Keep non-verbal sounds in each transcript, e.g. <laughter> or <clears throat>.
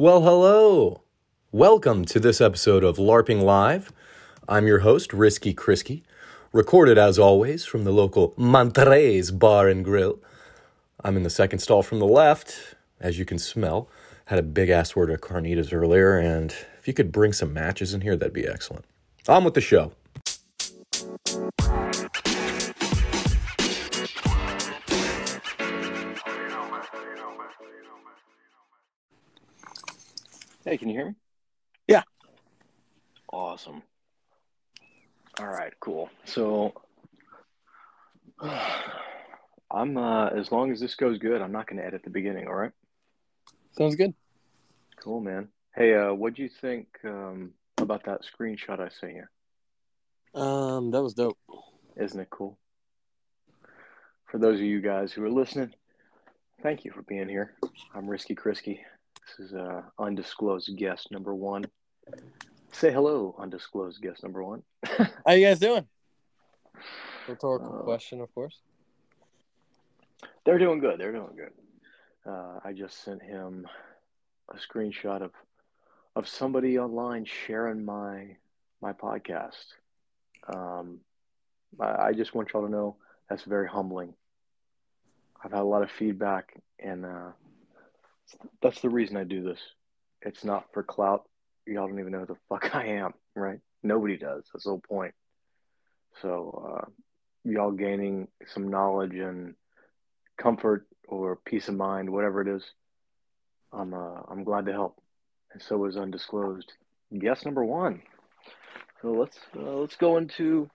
Well, hello. Welcome to this episode of LARPing Live. I'm your host, Risky Chrisky, recorded as always from the local Monterey's Bar and Grill. I'm in the second stall from the left, as you can smell. Had a big ass word of carnitas earlier, and if you could bring some matches in here, that'd be excellent. On with the show. Hey, can you hear me? Yeah. Awesome. All right, cool. So <sighs> I'm uh as long as this goes good, I'm not going to edit the beginning, all right? Sounds good. Cool, man. Hey, uh what do you think um about that screenshot I sent you? Um, that was dope. Isn't it cool? For those of you guys who are listening, thank you for being here. I'm Risky Chrisky. This is uh undisclosed guest number 1. Say hello, undisclosed guest number 1. <laughs> How you guys doing? Rhetorical Uh, question, of course. They're doing good. They're doing good. Uh, I just sent him a screenshot of of somebody online sharing my my podcast. Um, I, I just want y'all to know that's very humbling. I've had a lot of feedback, and uh, that's the reason I do this. It's not for clout. Y'all don't even know who the fuck <laughs> I am, right? Nobody does. That's the whole point. So, uh, y'all gaining some knowledge and comfort or peace of mind, whatever it is, I'm uh, I'm glad to help. And so is undisclosed guest number one. So let's uh, let's go into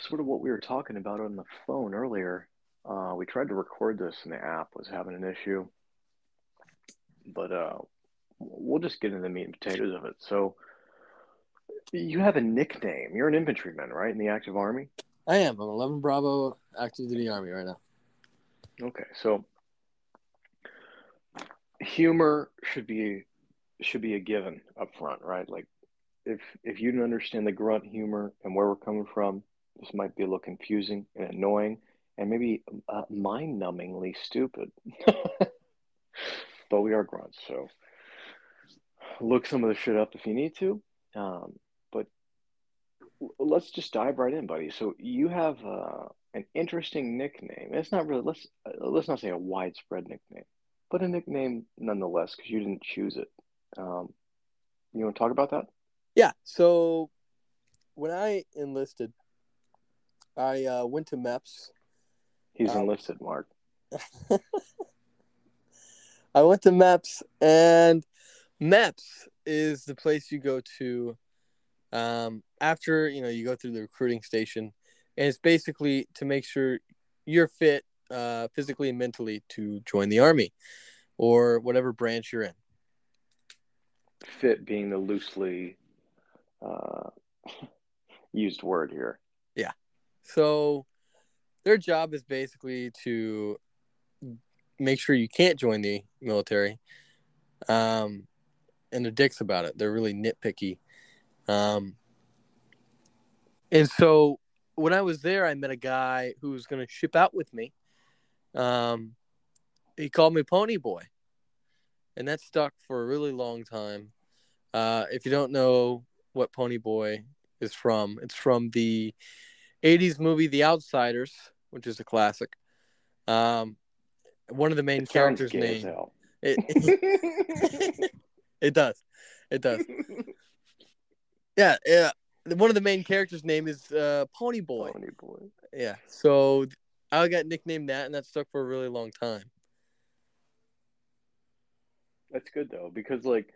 sort of what we were talking about on the phone earlier. Uh, we tried to record this, and the app was having an issue. But uh, we'll just get into the meat and potatoes of it. So you have a nickname. You're an infantryman, right, in the active army? I am. I'm 11 Bravo, active duty army right now. Okay, so humor should be should be a given up front, right? Like if if you don't understand the grunt humor and where we're coming from, this might be a little confusing and annoying and maybe uh, mind-numbingly stupid. <laughs> but we are grunts, so look some of the shit up if you need to. Um, but let's just dive right in, buddy. So you have uh, an interesting nickname. It's not really let's uh, let's not say a widespread nickname, but a nickname nonetheless because you didn't choose it. Um, you want to talk about that? Yeah. So when I enlisted, I uh, went to MEPS. He's Um, enlisted, Mark. <laughs> I went to MEPS, and MEPS is the place you go to um, after you know you go through the recruiting station, and it's basically to make sure you're fit uh, physically and mentally to join the army or whatever branch you're in. Fit being the loosely uh, <laughs> used word here. Yeah. So their job is basically to make sure you can't join the military. Um, and they're dicks about it. They're really nitpicky. Um, and so when I was there, I met a guy who was going to ship out with me. Um, he called me Pony Boy, and that stuck for a really long time. Uh, if you don't know what Pony Boy is from, it's from the 80s movie The Outsiders, which is a classic. Um, one of the main It characters' name. hell. It, it does. It does. Yeah, yeah. One of the main characters' name is uh, Pony Boy. Pony boy. Yeah. So I got nicknamed that, and that stuck for a really long time. That's good though, because like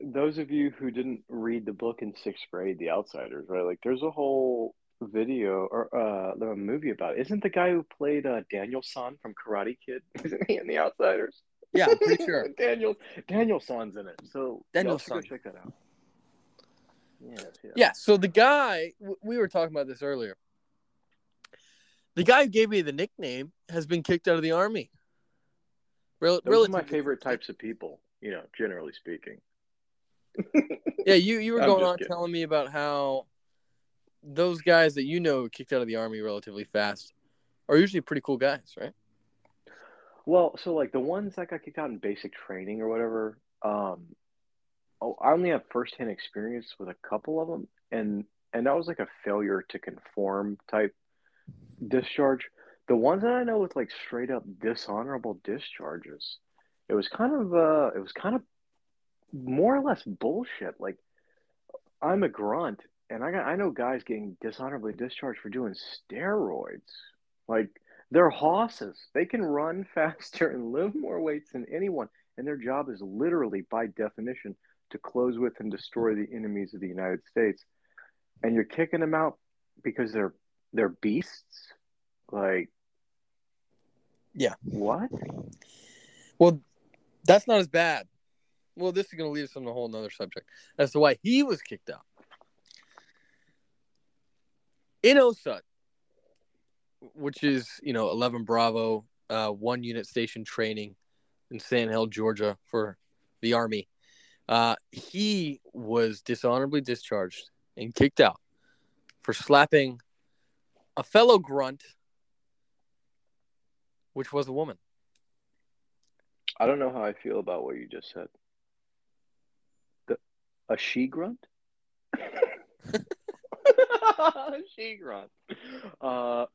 those of you who didn't read the book in sixth grade, The Outsiders, right? Like there's a whole video or uh the movie about it. Isn't the guy who played uh Daniel San from Karate Kid? <laughs> Isn't he in The Outsiders? Yeah, I'm pretty sure. <laughs> Daniel Daniel San's in it. So Daniel San. check that out. Yes, yes. Yeah. So the guy, w- we were talking about this earlier. The guy who gave me the nickname has been kicked out of the army. Rel- Those are my favorite types of people, you know, generally speaking. <laughs> Yeah, you you were I'm going on kidding. telling me about how those guys that you know kicked out of the army relatively fast are usually pretty cool guys, right? Well, so like the ones that got kicked out in basic training or whatever, Um, oh, I only have firsthand experience with a couple of them, and and that was like a failure to conform type discharge. The ones that I know with like straight up dishonorable discharges, it was kind of uh, it was kind of more or less bullshit. Like I'm a grunt, and I got I know guys getting dishonorably discharged for doing steroids. Like they're hosses. They can run <laughs> faster and lift more weights than anyone, and their job is literally, by definition, to close with and destroy the enemies of the United States. And you're kicking them out because they're they're beasts. Like, Yeah. what? Well, that's not as bad. Well, this is going to lead us on a whole nother subject as to why he was kicked out. In OSUT, which is, you know, 11 Bravo, uh, one unit station training in Sand Hill, Georgia for the Army, uh, he was dishonorably discharged and kicked out for slapping a fellow grunt, which was a woman. I don't know how I feel about what you just said. The a she grunt? <laughs> <laughs> she grunt. Uh,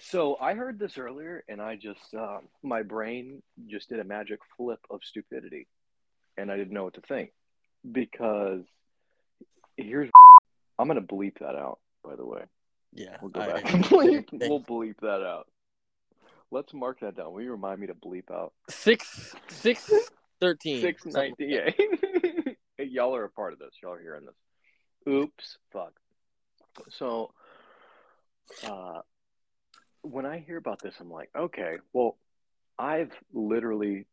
so I heard this earlier, and I just um, my brain just did a magic flip of stupidity, and I didn't know what to think because here's I'm gonna bleep that out. By the way, Yeah. we'll go I- back <laughs> and bleep. <laughs> We'll bleep that out. Let's mark that down. Will you remind me to bleep out? Six six thirteen. Six something nineteen. like Yeah. Hey, Y'all are a part of this. Y'all are hearing this. Oops. Fuck. So, uh, when I hear about this, I'm like, okay, well, I've literally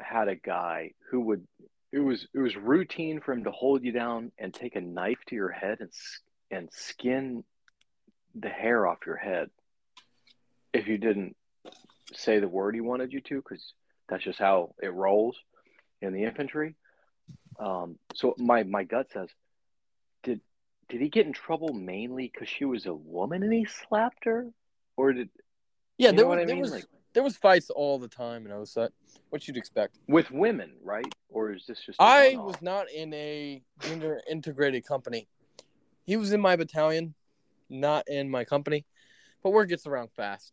had a guy who would. It was it was routine for him to hold you down and take a knife to your head and and skin the hair off your head if you didn't say the word he wanted you to, because that's just how it rolls in the infantry. Um, so my my gut says, did he get in trouble mainly because she was a woman and he slapped her, or did Yeah, there was there was Like- there was fights all the time in OSUT. What you'd expect. with women, right? Or is this just I was not in a gender integrated company. He was in my battalion, not in my company. But word gets around fast.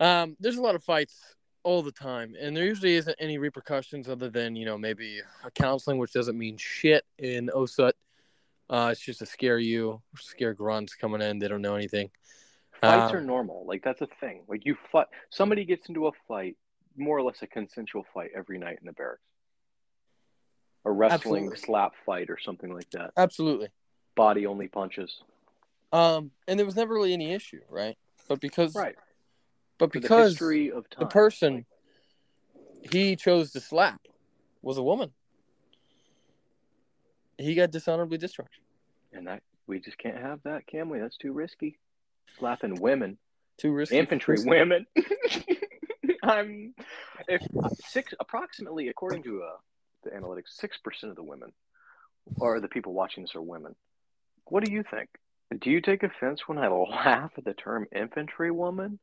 Um, there's a lot of fights all the time, and there usually isn't any repercussions other than you know maybe a counseling, which doesn't mean shit in OSUT. Uh, it's just to scare you, scare grunts coming in. They don't know anything. Fights Um, are normal. Like that's a thing. Like you fight. Somebody gets into a fight, more or less a consensual fight every night in the barracks. A wrestling Absolutely. slap fight or something like that. absolutely. Body only punches. Um, and there was never really any issue, right? But because, Right. but For the because history of time. the person he chose to slap was a woman. He got dishonorably discharged. and that we just can't have that, can we? That's too risky. Slapping women, Too risky. infantry women. <laughs> I'm if six approximately according to uh, the analytics, six percent of the women or the people watching this are women. What do you think? Do you take offense when I <laughs> laugh at the term infantry woman?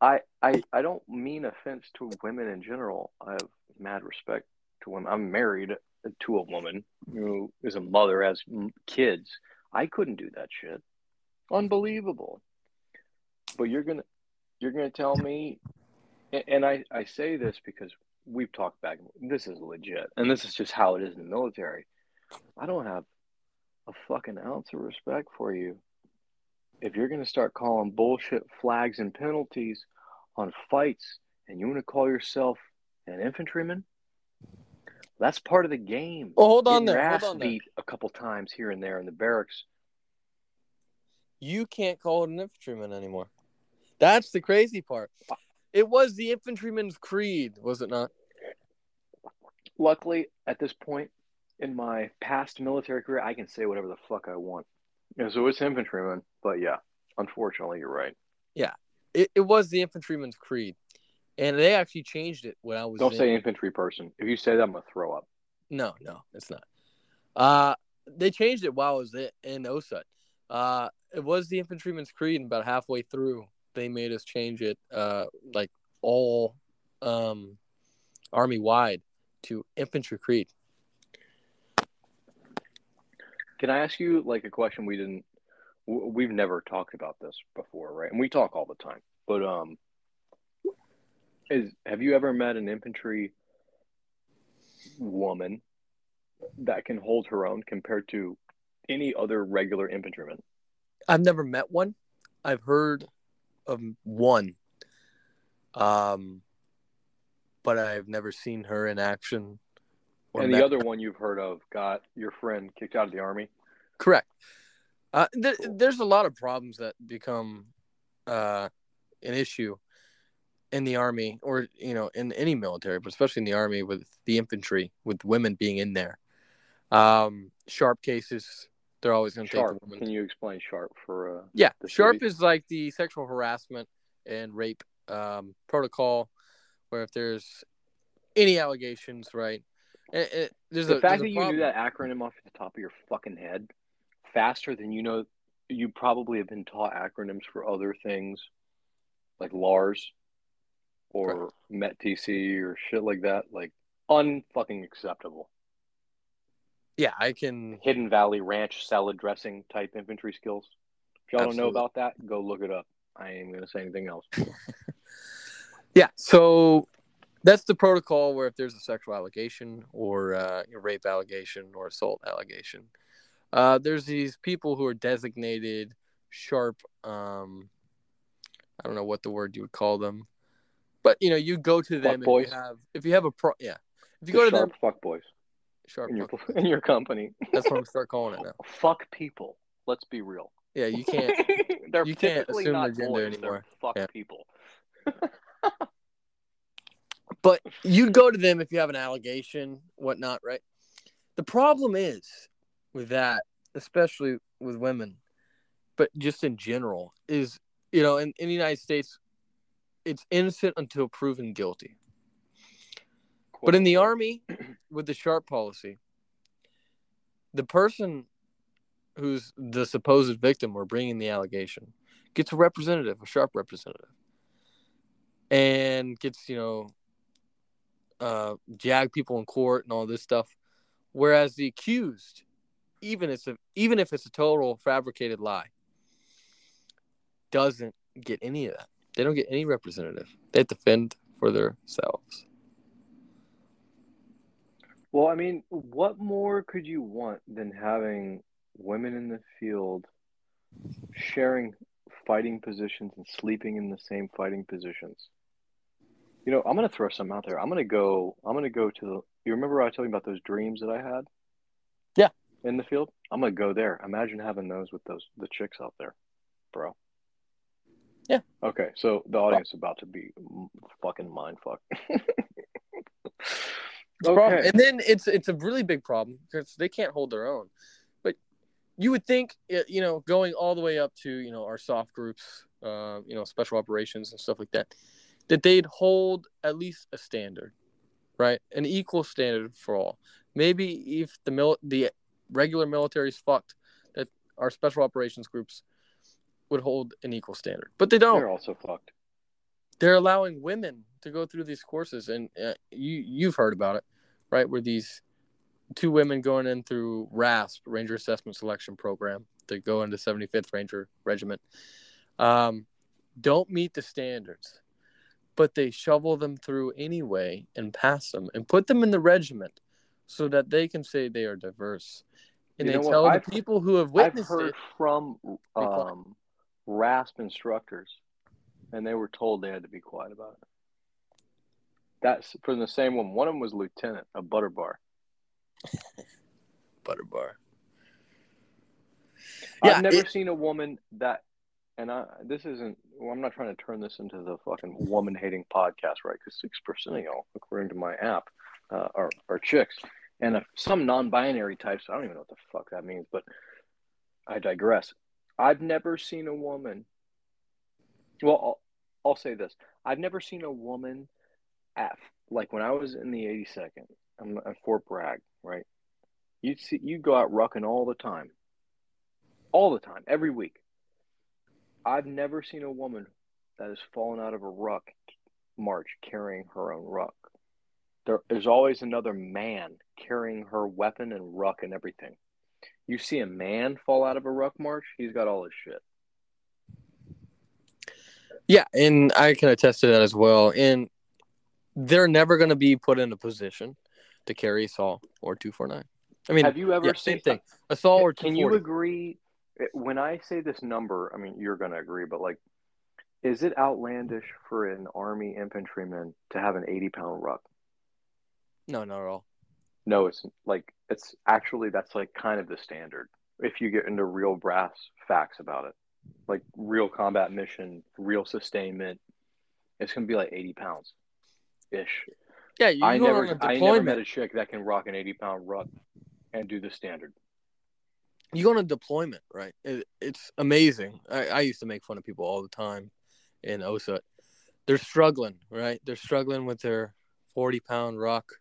I I I don't mean offense to women in general. I have mad respect to women. I'm married to a woman who is a mother, has kids. I couldn't do that shit. Unbelievable. But you're gonna you're gonna tell me, and, I I say this because we've talked back. This is legit, and this is just how it is in the military. I don't have a fucking ounce of respect for you if you're to start calling bullshit flags and penalties on fights and you want to call yourself an infantryman, that's part of the game. Oh, hold on Getting your there. ass Hold on there. beat a couple times here and there in the barracks. You can't call it an infantryman anymore. That's the crazy part. It was the infantryman's creed, was it not? Luckily, at this point in my past military career, I can say whatever the fuck I want. Yeah, so it's infantryman, but yeah, unfortunately, you're right. Yeah, it, it was the infantryman's creed, and they actually changed it when I was. Don't in- say infantry person. If you say that, I'm gonna throw up. No, no, it's not. Uh they changed it while I was in, in OSUT. Uh it was the infantryman's creed and about halfway through they made us change it uh like all um army wide to infantry creed. Can I ask you like a question we didn't we've never talked about this before, right? And we talk all the time. But um is have you ever met an infantry woman that can hold her own compared to any other regular infantryman? I've never met one. I've heard of one. Um, but I've never seen her in action. And the other one you've heard of got your friend kicked out of the army. correct. Uh, th- there's a lot of problems that become uh, an issue in the army, or you know, in any military, but especially in the army with the infantry, with women being in there. Um, sharp cases, they're always going to take Sharp. the women. Can you explain sharp for uh Yeah, sharp city? is like the sexual harassment and rape um, protocol, where if there's any allegations, right? It, it, there's the a, fact there's that you knew that acronym off the top of your fucking head faster than you know you probably have been taught acronyms for other things like lars or METTC or shit like that like unfucking acceptable Yeah, I can. hidden valley ranch salad dressing type infantry skills if y'all don't know about that go look it up i ain't gonna say anything else <laughs> Yeah, so that's the protocol where if there's a sexual allegation or uh, a rape allegation or assault allegation, uh, there's these people who are designated sharp. Um, I don't know what the word you would call them, but you know, you go to them if you have if you have a pro. Yeah, if you The go to sharp them, fuck boys sharp. in your fuck- <laughs> in your company That's what I'm start calling it now. <laughs> fuck people let's be real Yeah, you can't. <laughs> they're you can't typically assume not their gender boys, anymore. Fuck Yeah. people. But you'd go to them if you have an allegation, whatnot, right? The problem is with that, especially with women, but just in general, is you know, in, in the United States, it's innocent until proven guilty. But in the army, <clears throat> with the sharp policy, the person who's the supposed victim or bringing the allegation gets a representative, a sharp representative, and gets you know, uh, jag people in court and all this stuff. Whereas the accused, even if it's a, even if it's a total fabricated lie, doesn't get any of that. They don't get any representative. They have to fend for themselves. Well, I mean, what more could you want than having women in the field sharing fighting positions and sleeping in the same fighting positions? You know, I'm gonna throw something out there. I'm gonna go. I'm gonna go to the. You remember I told you about those dreams that I had? Yeah. In the field, I'm gonna go there. Imagine having those with those the chicks out there, bro. Yeah. Okay, so the audience is about to be fucking mind fucked. <laughs> Problem. And then it's it's a really big problem because they can't hold their own. But you would think, you know, going all the way up to you know our soft groups, uh, you know, special operations and stuff like that, that they'd hold at least a standard, right? An equal standard for all. Maybe if the mil- the regular military's fucked, that our special operations groups would hold an equal standard, but they don't. They're also fucked. they're allowing women to go through these courses and uh, you you've heard about it right? Where these two women going in through rasp ranger assessment selection program to go into 75th ranger regiment um, don't meet the standards but they shovel them through anyway and pass them and put them in the regiment so that they can say they are diverse. And You they tell the I've- people who have I've witnessed heard it from um, RASP instructors, and they were told they had to be quiet about it. That's from the same one. One of them was lieutenant, a butter bar. <laughs> butter bar Yeah, I've never it- seen a woman that, and I this isn't. Well, I'm not trying to turn this into the fucking woman hating podcast, right? Because six percent of y'all, according to my app, uh, are are chicks, and uh, some non-binary types. I don't even know what the fuck that means, but I digress. I've never seen a woman. Well, I'll, I'll say this: I've never seen a woman at like when I was in the 82nd. I'm at Fort Bragg, right? You'd see you go out rucking all the time, all the time, every week. I've never seen a woman that has fallen out of a ruck march carrying her own ruck. there's always another man carrying her weapon and ruck and everything. You see a man fall out of a ruck march, he's got all his shit. Yeah, and I can attest to that as well. And they're never going to be put in a position to carry SAW or 249. I mean, Have you ever yeah, seen same thing. A SAW or Can you agree when I say this number? I mean, you're going to agree, but like, is it outlandish for an army infantryman to have an 80 pound ruck? No, not at all. No, it's like it's actually that's like kind of the standard if you get into real brass facts about it, like real combat mission, real sustainment. It's gonna be like 80 pounds, ish. Yeah, you I never, I never met a chick that can ruck an 80 pound ruck and do the standard. you go on a deployment, right? It, it's amazing. I, I used to make fun of people all the time in OSUT. They're struggling, right? They're struggling with their 40 pound rock,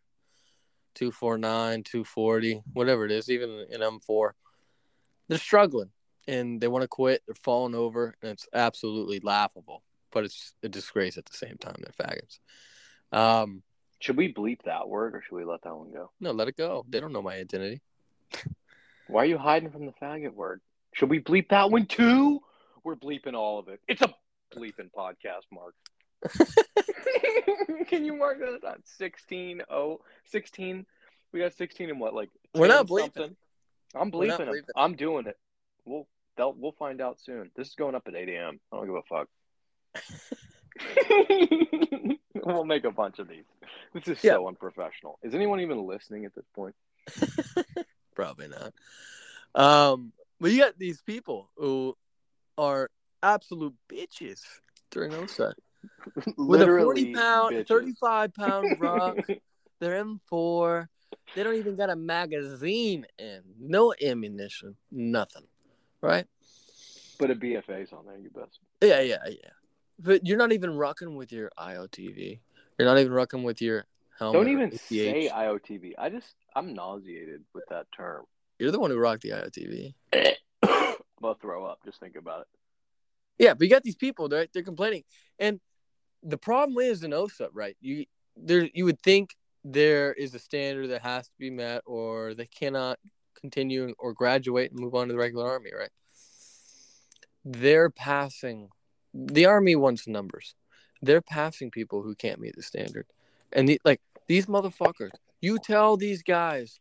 249, 240, whatever it is, even an M4. They're struggling and they want to quit. They're falling over, and it's absolutely laughable, but it's a disgrace at the same time. They're faggots. Um, Should we bleep that word or should we let that one go? no, let it go. They don't know my identity. <laughs> Why are you hiding from the faggot word? Should we bleep that one too? We're bleeping all of it. It's a bleeping podcast, Mark. <laughs> <laughs> Can you mark that on 16 oh 16? We got 16 and what like We're not bleeping. something? I'm bleeping bleeping. I'm doing it. We'll they'll, we'll find out soon. This is going up at 8 a.m. I don't give a fuck. <laughs> we'll make a bunch of these. This is Yeah. so unprofessional. Is anyone even listening at this point? <laughs> Probably not. Um, but you got these people who are absolute bitches during OSUT. <laughs> With a 40 pound, bitches. 35 pound ruck, <laughs> they're M4. They don't even got a magazine in, no ammunition, nothing. Right? But a BFA's on there, you best. Yeah, yeah, yeah. But you're not even rocking with your IOTV. You're not even rocking with your helmet. Don't even say IOTV. I just I'm nauseated with that term. You're the one who rocked the IOTV. I'm gonna throw up. Just think about it. Yeah, but you got these people, they're they're complaining. And the problem is in OSUT, right? You there you would think there is a standard that has to be met or they cannot continue or graduate and move on to the regular army, right? They're passing the army wants numbers. They're passing people who can't meet the standard. And the, like these motherfuckers, you tell these guys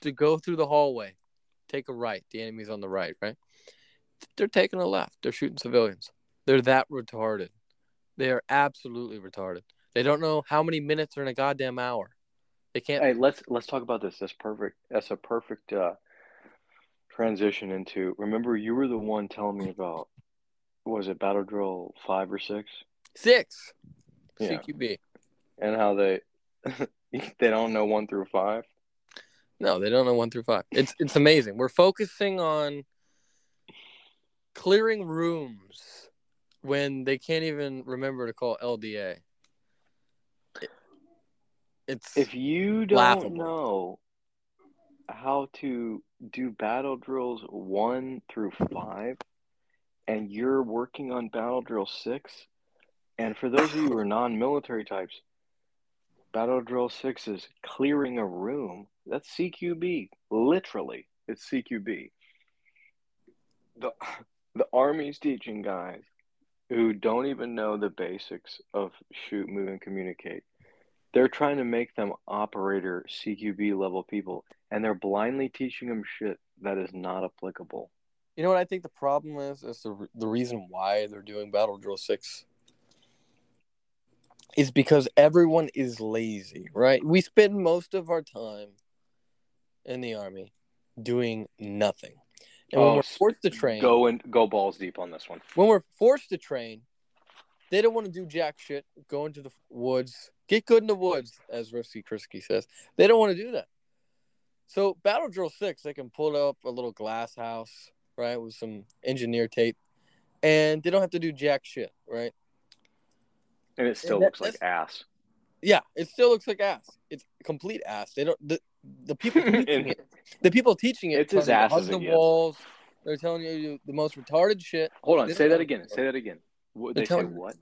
to go through the hallway, take a right. The enemy's on the right, right? They're taking a left. They're shooting civilians. They're that retarded. They are absolutely retarded. They don't know how many minutes are in a goddamn hour. They can't. Hey, let's let's talk about this. That's perfect. That's a perfect uh, transition into. Remember, you were the one telling me about. Was it Battle Drill five or six? Six. Yeah. CQB. And how they <laughs> they don't know one through five. No, they don't know one through five. It's it's amazing. We're focusing on clearing rooms when they can't even remember to call LDA. It- it's If you don't Laughable. know how to do battle drills one through five, and you're working on battle drill six, and for those of you who are non-military types, battle drill six is clearing a room. That's CQB, literally. It's CQB. The <laughs> the army's teaching guys who don't even know the basics of shoot, move, and communicate they're trying to make them operator CQB level people, and they're blindly teaching them shit that is not applicable. You know what I think the problem is? Is the the reason why they're doing Battle Drill Six is because everyone is lazy, right? We spend most of our time in the army doing nothing, and when Oh, we're forced to train, Go and go balls deep on this one. when we're forced to train, they don't want to do jack shit. Go into the woods, get good in the woods, as Risky Chrisky says. They don't want to do that. So Battle Drill Six, they can pull up a little glass house, right, with some engineer tape, and they don't have to do jack shit, right? And it still that- looks like ass. Yeah, it still looks like ass. It's complete ass. They don't the the people <laughs> teaching it. The people teaching it. It's as tell you to ass hug the walls. They're telling you the most retarded shit. Hold on, They say that again. Say that again. What, They're they say what?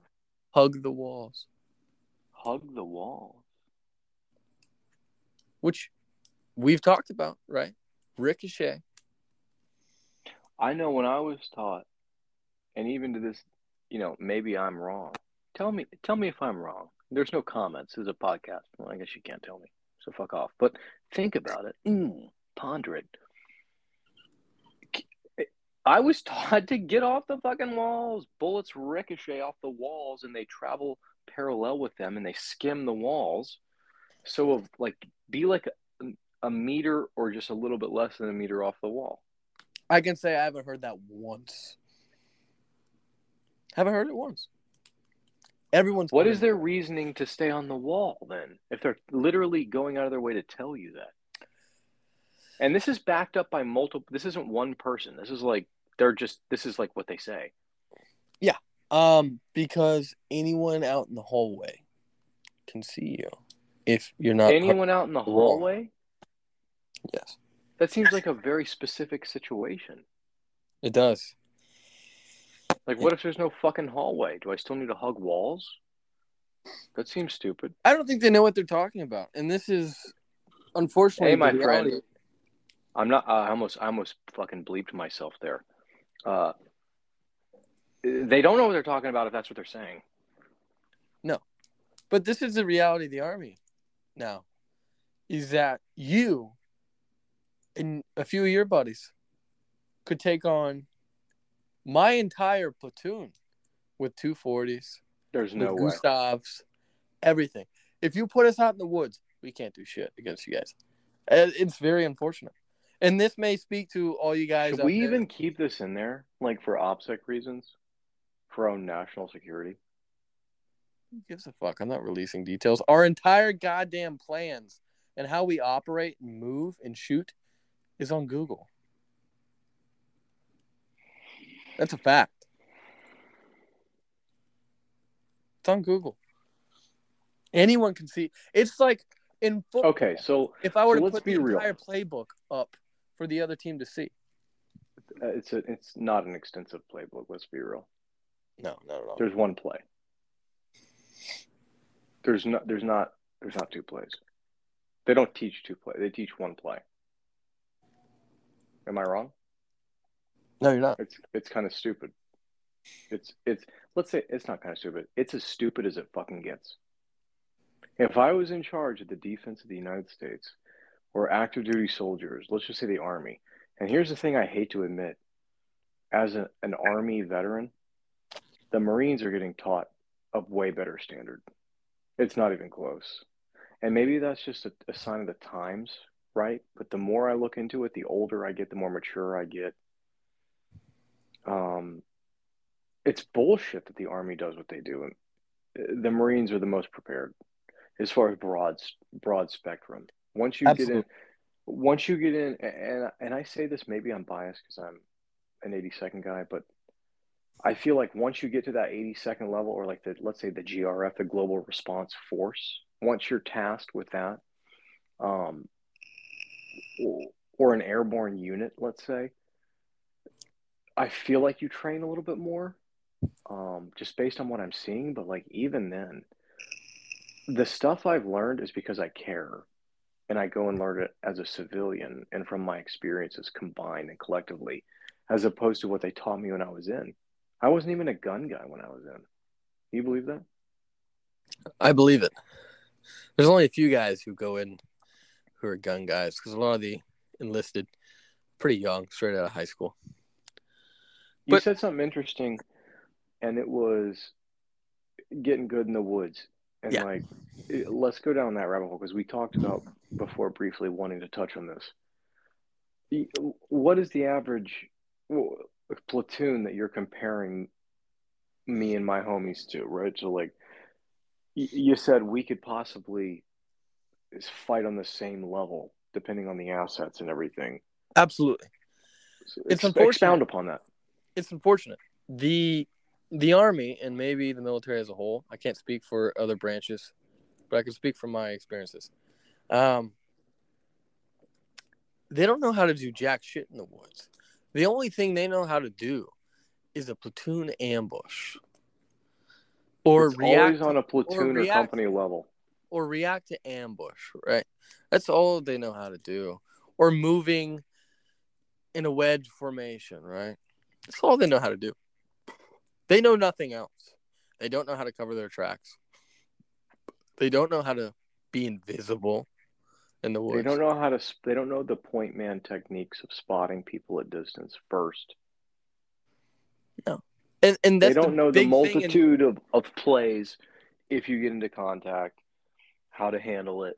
Hug the walls. Hug the walls. which we've talked about, right? Ricochet. I know when I was taught, and even to this, you know, maybe I'm wrong. Tell me, tell me if I'm wrong. There's no comments. This is a podcast. Well, I guess you can't tell me, so fuck off. But think about it. Mm, ponder it. I was taught to get off the fucking walls. Bullets ricochet off the walls, and they travel parallel with them, and they skim the walls. So, of like, be like a, a meter or just a little bit less than a meter off the wall. I can say I haven't heard that once. Haven't heard it once. Everyone's. What is their reasoning to stay on the wall then? If they're literally going out of their way to tell you that. And this is backed up by multiple. This isn't one person. This is like they're just. This is like what they say. Yeah. Um. Because anyone out in the hallway can see you. If you're not anyone out in the hallway. Yes. That seems like a very specific situation. It does. Like, what if there's no fucking hallway? Do I still need to hug walls? That seems stupid. I don't think they know what they're talking about, and this is unfortunately. Hey, my friend. I'm not. Uh, I almost. I almost fucking bleeped myself there. Uh, they don't know what they're talking about if that's what they're saying. No, but this is the reality of the army. Now, is that you and a few of your buddies could take on my entire platoon with 240s. There's no way. Gustavs, everything. If you put us out in the woods, we can't do shit against you guys. It's very unfortunate. And this may speak to all you guys. Should we there. even keep this in there, like for OPSEC reasons, for our own national security? Who gives a fuck? I'm not releasing details. Our entire goddamn plans and how we operate and move and shoot is on Google. That's a fact. It's on Google. Anyone can see. It's like in football. Okay, so If I were so to let's put be the real. entire playbook up for the other team to see. uh, it's a, it's not an extensive playbook. Let's be real. No, not at all. There's one play. There's not. There's not. There's not two plays. They don't teach two play. They teach one play. Am I wrong? No, you're not. It's it's kind of stupid. It's it's let's say it's not kind of stupid. It's as stupid as it fucking gets. If I was in charge of the defense of the United States or active duty soldiers, let's just say the army. And here's the thing I hate to admit. As a, an army veteran, the Marines are getting taught a way better standard. It's not even close. And maybe that's just a, a sign of the times, right? But the more I look into it, the older I get, the more mature I get um, it's bullshit that the army does what they do, and the Marines are the most prepared as far as broad broad spectrum. Once you get in, once you get in, and and I say this, maybe I'm biased because I'm an 82nd guy, but I feel like once you get to that 82nd level, or like the let's say the GRF, the Global Response Force, once you're tasked with that, um, or, or an airborne unit, let's say, I feel like you train a little bit more, um, just based on what I'm seeing. But like even then, the stuff I've learned is because I care, and I go and learn it as a civilian and from my experiences combined and collectively, as opposed to what they taught me when I was in. I wasn't even a gun guy when I was in. you believe that? I believe it. There's only a few guys who go in who are gun guys because a lot of the enlisted pretty young, straight out of high school. You But- said something interesting, and it was getting good in the woods. And Yeah. like, let's go down that rabbit hole because we talked about before briefly wanting to touch on this. What is the average platoon that you're comparing me and my homies to, right? So like, you said we could possibly fight on the same level depending on the assets and everything. Absolutely. So It's ex- unfortunate. expound upon that. It's unfortunate. The the army and maybe the military as a whole, I can't speak for other branches, but I can speak from my experiences. Um they don't know how to do jack shit in the woods. The only thing they know how to do is a platoon ambush. Or it's react always on a platoon or react- company level. or react to ambush, right? That's all they know how to do. Or moving in a wedge formation, right? That's all they know how to do. They know nothing else. They don't know how to cover their tracks. They don't know how to be invisible in the woods. They don't know how to. They don't know the point man techniques of spotting people at distance first. No, and and they don't the know the thing in- multitude of, of plays if you get into contact, how to handle it.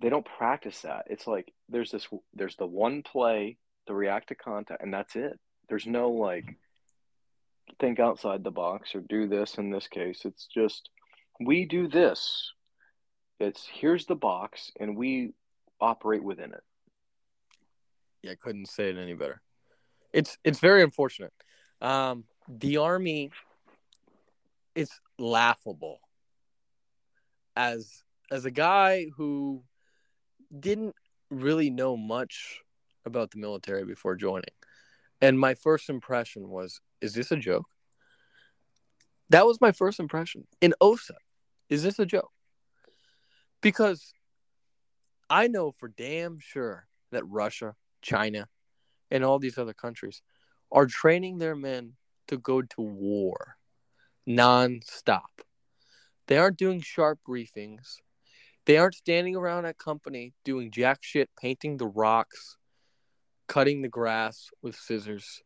They don't practice that. It's like there's this there's the one play, the react to contact, and that's it. There's no like think outside the box or do this in this case. It's just we do this. It's here's the box and we operate within it. Yeah, I couldn't say it any better. It's it's very unfortunate. Um, the army, it's laughable. As as a guy who didn't really know much about the military before joining, and my first impression was, "Is this a joke?" That was my first impression in OSUT. Is this a joke? Because I know for damn sure that Russia, China, and all these other countries are training their men to go to war non-stop. They aren't doing sharp briefings. They aren't standing around at company doing jack shit, painting the rocks, cutting the grass with scissors.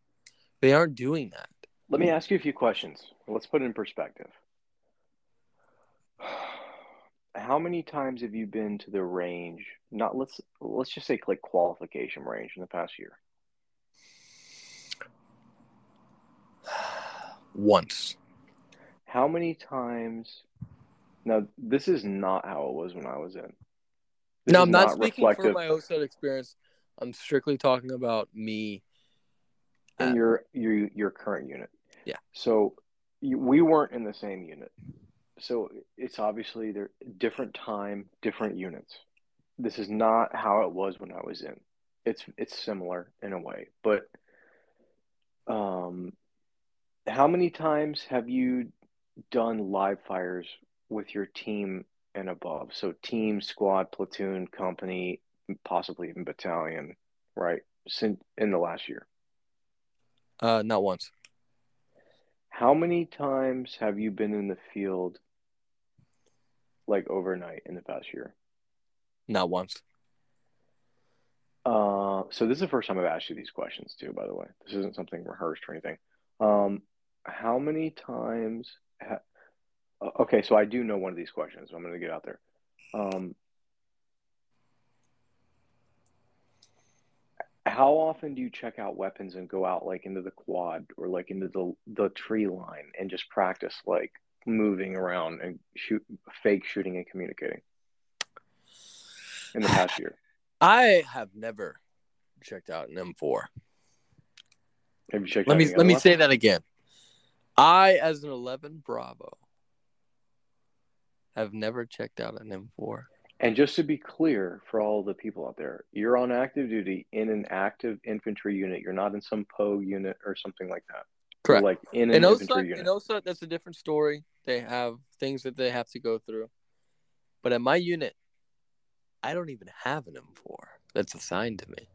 They aren't doing that. Let me ask you a few questions. Let's put it in perspective. <sighs> How many times have you been to the range? Not let's let's just say like qualification range in the past year. <sighs> Once. How many times? Now this is not how it was when I was in. This no, I'm not, speaking for reflective my OSUT experience. I'm strictly talking about me. in uh, your your your current unit. Yeah. So you, we weren't in the same unit. So it's obviously they're different time, different units. This is not how it was when I was in. It's it's similar in a way, but um, how many times have you done live fires with your team and above? So team, squad, platoon, company, possibly even battalion, right? Since in the last year. Uh, not once. How many times have you been in the field like overnight in the past year? Not once. Uh, so this is the first time I've asked you these questions too, by the way. This isn't something rehearsed or anything. Um, how many times ha- okay, so I do know one of these questions. So I'm going to get out there. Um, how often do you check out weapons and go out like into the quad or like into the the tree line and just practice like moving around and shoot fake shooting and communicating in the past year? I have never checked out an M4. Have you checked Let me let me say that again. I, as an 11 Bravo, have never checked out an M4. And just to be clear for all the people out there, you're on active duty in an active infantry unit. You're not in some POG unit or something like that. You're Correct. like in an In infantry unit. in OSUT, that's a different story. They have things that they have to go through. But at my unit, I don't even have an M4 that's assigned to me.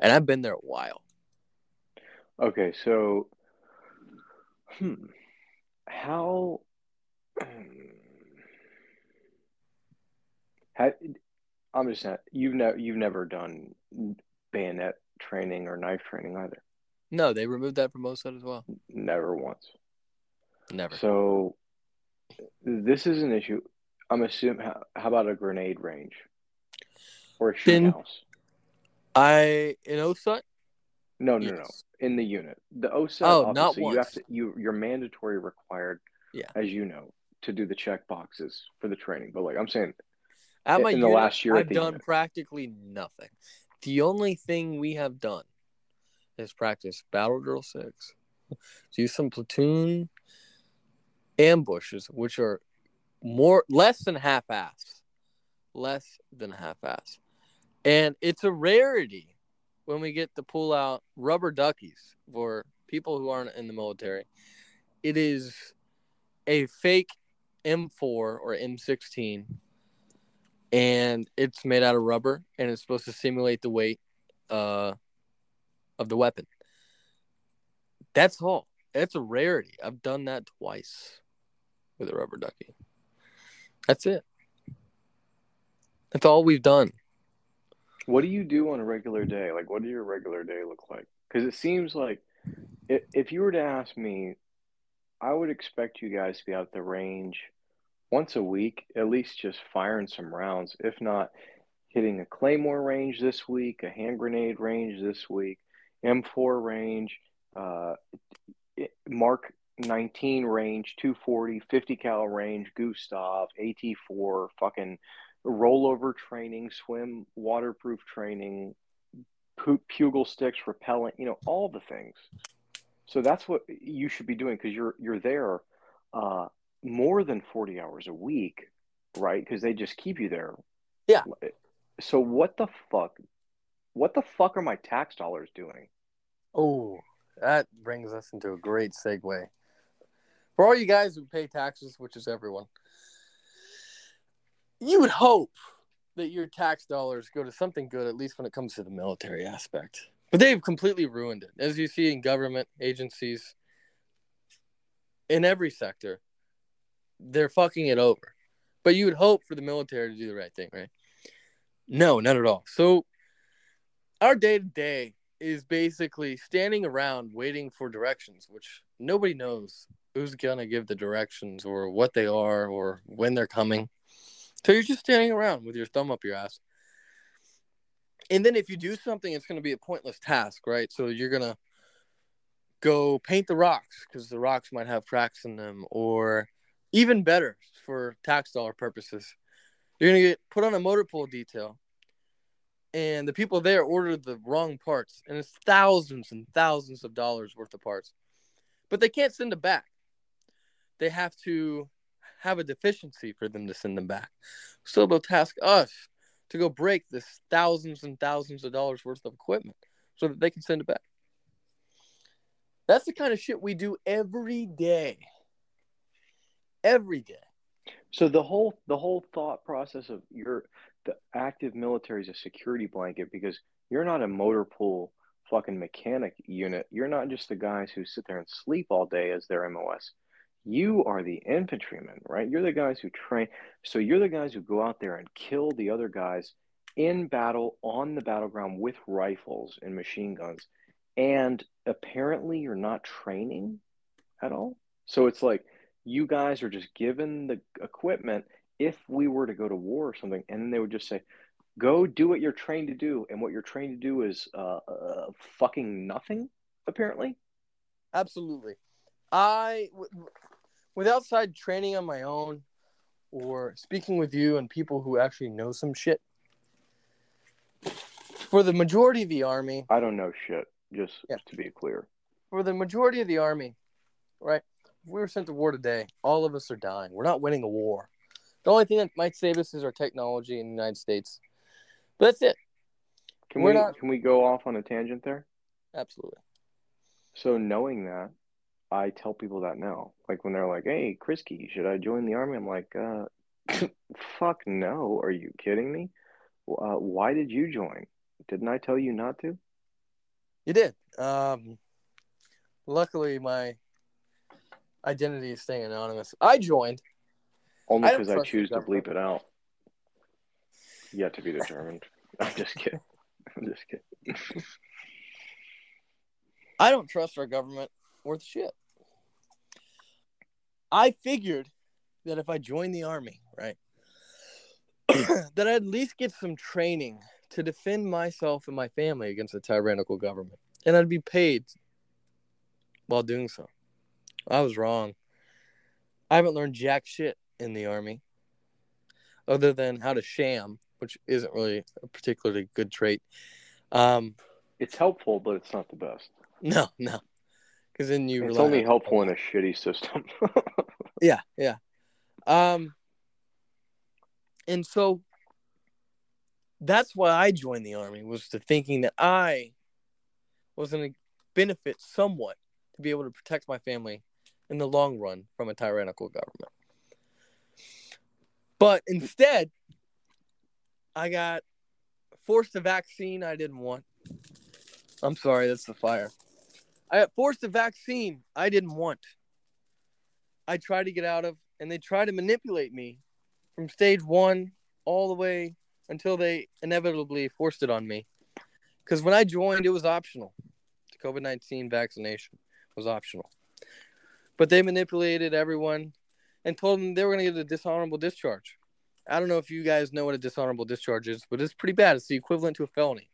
And I've been there a while. Okay, so hmm, how <clears throat> ha I'm just saying you've never you've never done bayonet training or knife training either. No, they removed that from OSUT as well. Never once. Never. So this is an issue. I'm assuming. How, how about a grenade range or a shoot house? I in OSUT, No, no, no. In the unit, the OSUT. Oh, not obviously, You have once. to. You you're mandatory required. Yeah. As you know, to do the check boxes for the training. But like I'm saying, At my in the unit, last year I've done unit. practically nothing. The only thing we have done is practice battle drill six, <laughs> do some platoon ambushes, which are more less than half ass, less than half ass, and it's a rarity when we get to pull out rubber duckies for people who aren't in the military. It is a fake M4 or M16 and it's made out of rubber, and it's supposed to simulate the weight uh, of the weapon. That's all. It's a rarity. I've done that twice with a rubber ducky. That's it. That's all we've done. What do you do on a regular day? Like, what does your regular day look like? Because it seems like if you were to ask me, I would expect you guys to be out the range once a week, at least just firing some rounds. If not, hitting a claymore range this week, a hand grenade range this week, M4 range, uh, Mark 19 range, 240, 50 cal range, Gustav, AT4, fucking rollover training, swim, waterproof training, pugil sticks, repellent, you know, all the things. So that's what you should be doing because you're you're there uh, more than 40 hours a week, right? Because they just keep you there. Yeah. So what the fuck? What the fuck are my tax dollars doing? Oh, that brings us into a great segue. For all you guys who pay taxes, which is everyone, you would hope that your tax dollars go to something good, at least when it comes to the military aspect. But they've completely ruined it. As you see in government agencies, in every sector, they're fucking it over. But you would hope for the military to do the right thing, right? No, not at all. So, our day to day is basically standing around waiting for directions, which nobody knows who's to give the directions or what they are or when they're coming. So you're just standing around with your thumb up your ass. And then if you do something, it's to be a pointless task, right? So you're to go paint the rocks because the rocks might have cracks in them, or even better for tax dollar purposes, you're to get put on a motor pool detail. And the people there ordered the wrong parts, and it's thousands and thousands of dollars worth of parts. But they can't send it back. They have to have a deficiency for them to send them back. So they'll task us to go break this thousands and thousands of dollars worth of equipment so that they can send it back. That's the kind of shit we do every day. Every day. So the whole the whole thought process of your the active military is a security blanket because you're not a motor pool fucking mechanic unit. You're not just the guys who sit there and sleep all day as their MOS. You are the infantrymen, right? You're the guys who train. So you're the guys who go out there and kill the other guys in battle on the battleground with rifles and machine guns. And apparently you're not training at all. So it's like you guys are just given the equipment if we were to go to war or something. And then they would just say, go do what you're trained to do. And what you're trained to do is uh, uh, fucking nothing, apparently. Absolutely. I with outside training on my own or speaking with you and people who actually know some shit for the majority of the army i don't know shit just yeah. to be clear for the majority of the army right if we were sent to war today all of us are dying we're not winning a war the only thing that might save us is our technology in the united states but that's it can we're we not... can we go off on a tangent there absolutely so knowing that I tell people that now. Like when they're like, "Hey, Chrisky, should I join the army?" I'm like, uh, <laughs> "Fuck no! Are you kidding me? Uh, why did you join? Didn't I tell you not to?" You did. Um, luckily, my identity is staying anonymous. I joined only because I, I choose to bleep it out. Yet to be determined. <laughs> I'm just kidding. I'm just kidding. I don't trust our government worth shit. I figured that if I joined the army, right, <clears throat> that I'd at least get some training to defend myself and my family against a tyrannical government, and I'd be paid while doing so. I was wrong. I haven't learned jack shit in the army, other than how to sham, which isn't really a particularly good trait. Um, it's helpful, but it's not the best. <laughs> No, no because then you. It's only helpful in a shitty system. <laughs> yeah, yeah. Um, and so that's why I joined the army was to thinking that I was going to benefit somewhat to be able to protect my family in the long run from a tyrannical government. But instead, I got forced a vaccine I didn't want. I'm sorry, that's the fire. I got forced a vaccine I didn't want. I tried to get out of, and they tried to manipulate me from stage one all the way until they inevitably forced it on me. Because when I joined, it was optional. The COVID 19 vaccination was optional. But they manipulated everyone and told them they were going to get a dishonorable discharge. I don't know if you guys know what a dishonorable discharge is, but it's pretty bad. It's the equivalent to a felony.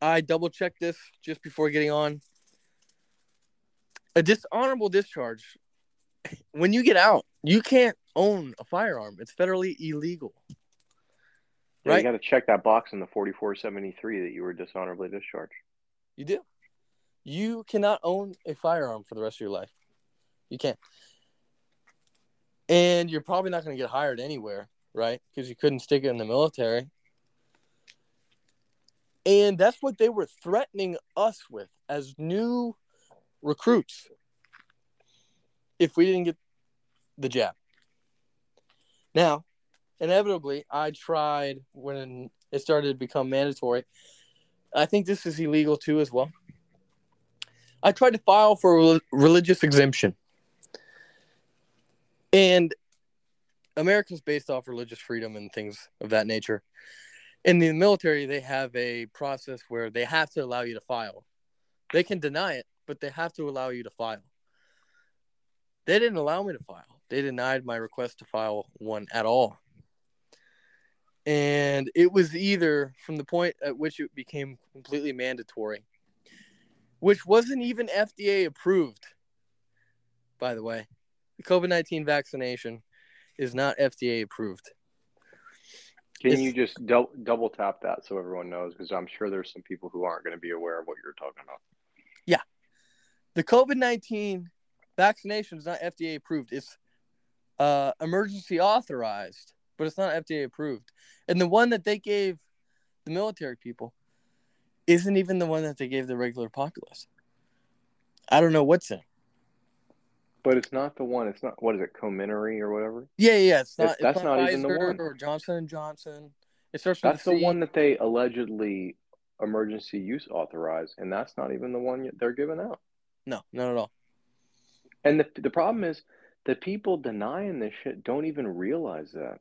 I double checked this just before getting on. A dishonorable discharge, when you get out, you can't own a firearm. It's federally illegal. Yeah, Right? You got to check that box in the 4473 that you were dishonorably discharged. You do. You cannot own a firearm for the rest of your life. You can't. And you're probably not going to get hired anywhere, right? Because you couldn't stick it in the military. And that's what they were threatening us with as new recruits if we didn't get the jab. Now, inevitably, I tried when it started to become mandatory. I think this is illegal too, as well. I tried to file for religious exemption. And America's based off religious freedom and things of that nature. In the military, they have a process where they have to allow you to file. They can deny it, but they have to allow you to file. They didn't allow me to file. They denied my request to file one at all. And it was either from the point at which it became completely mandatory, which wasn't even FDA approved, by the way. The COVID 19 vaccination is not FDA approved. Can If- you just dou- double tap that so everyone knows? Because I'm sure there's some people who aren't going to be aware of what you're talking about. Yeah. The COVID 19 vaccination is not FDA approved. It's uh, emergency authorized, but it's not FDA approved. And the one that they gave the military people isn't even the one that they gave the regular populace. I don't know what's in. But it's not the one. It's not what is it, Comirnaty or whatever. Yeah, yeah, it's not. It's- it's that's not, not even the one. or Johnson and Johnson. It starts That's the one that they allegedly emergency use authorized, and that's not even the one they're giving out. No, not at all. And the the problem is the people denying this shit don't even realize that.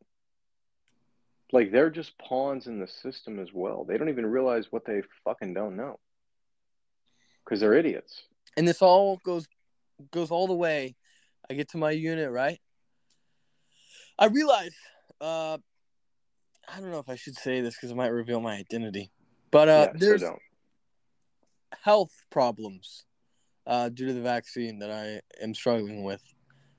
Like they're just pawns in the system as well. They don't even realize what they fucking don't know. Because they're idiots. and this all goes goes all the way. I get to my unit, right? I realize uh I don't know if I should say this because it might reveal my identity. But uh yeah, there's don't. health problems uh due to the vaccine that I am struggling with.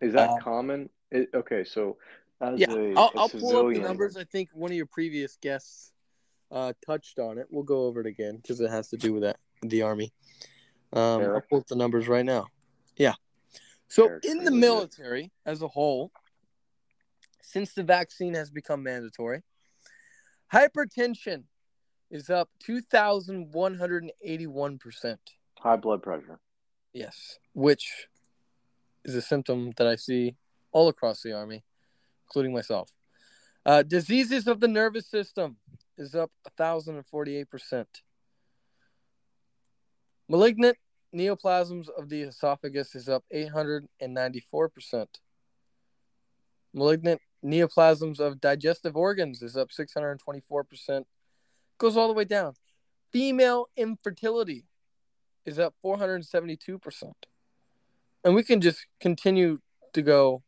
Is that uh, common? It, okay, so as Yeah, a, I'll, a I'll pull up the numbers. I think one of your previous guests uh touched on it. We'll go over it again because it has to do with that the army. Um, I'll pull up the numbers right now. Yeah. So Eric's in the military as a whole, since the vaccine has become mandatory, hypertension is up two thousand one hundred and eighty-one percent. high blood pressure. Yes, which is a symptom that I see all across the army, including myself. Uh, diseases of the nervous system is up 1,048%. Malignant neoplasms of the esophagus is up 894%. Malignant neoplasms of digestive organs is up 624%. Goes all the way down. Female infertility is up 472%. And we can just continue to go.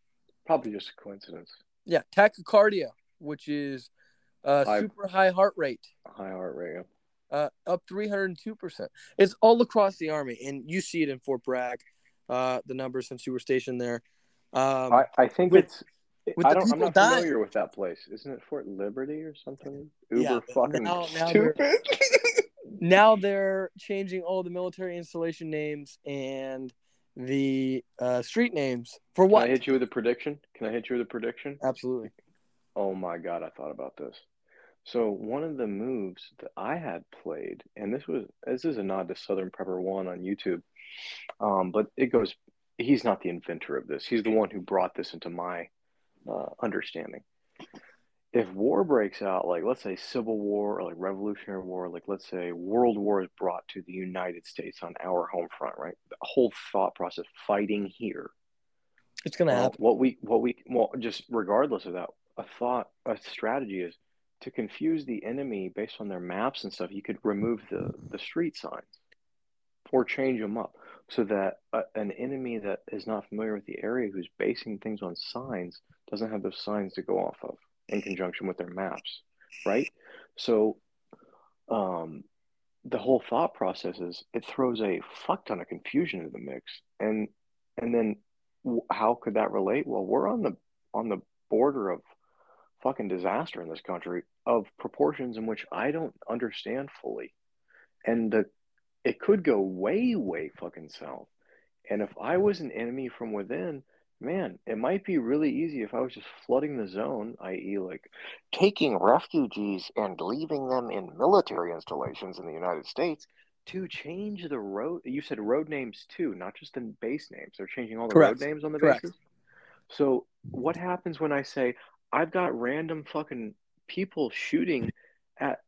Probably just a coincidence. Yeah, tachycardia, which is uh, High- super high heart rate, high heart rate. Uh, up 302%. It's all across the Army, and you see it in Fort Bragg, uh, the numbers since you were stationed there. Um, I, I think with- it's. with I don't, I'm not dying. familiar with that place. Isn't it Fort Liberty or something? Uber Yeah, fucking now- now they're- stupid. <laughs> now they're changing all the military installation names and the uh, street names for Can what? I hit you with a prediction? Can I hit you with a prediction? Absolutely. Oh my god, I thought about this. So one of the moves that I had played, and this was this is a nod to Southern Prepper One on YouTube, um, but it goes. He's not the inventor of this. He's the one who brought this into my uh, understanding. if war breaks out, like let's say civil war or like revolutionary war, like let's say world war is brought to the United States on our home front, right? The whole thought process, fighting here. It's gonna Well, happen. what we what we well, just regardless of that, a thought, a strategy is to confuse the enemy based on their maps and stuff. You could remove the the street signs or change them up so that a, an enemy that is not familiar with the area who's basing things on signs doesn't have those signs to go off of in conjunction with their maps, right? So, um, the whole thought process is it throws a fuck ton of confusion into the mix, and and then how could that relate? Well, we're on the on the border of fucking disaster in this country of proportions in which I don't understand fully, and the it could go way way fucking south. And if I was an enemy from within, man, it might be really easy if I was just flooding the zone, i.e., like taking refugees and leaving them in military installations in the United States to change the road. You said road names too, not just the base names. They're changing all the Correct. road names on the Correct. bases. So what happens when I say I've got random fucking people shooting at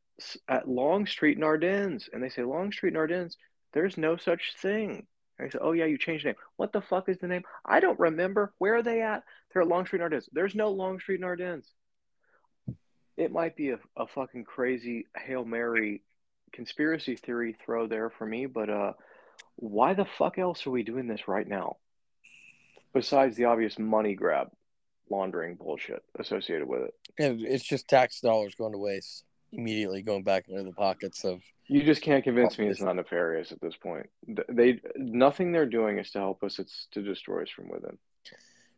at Long Street in Ardennes, and they say Long Street in Ardennes, there's no such thing. And I say, oh yeah, you changed the name. What the fuck is the name? I don't remember. Where are they at? They're at Long Street in Ardennes. There's no Long Street in Ardennes. It might be a, a fucking crazy Hail Mary conspiracy theory throw there for me, but uh, why the fuck else are we doing this right now? Besides the obvious money grab laundering bullshit associated with it. And it's just tax dollars going to waste immediately going back into the pockets of You just can't convince me it's not nefarious at this point. They nothing they're doing is to help us; it's to destroy us from within.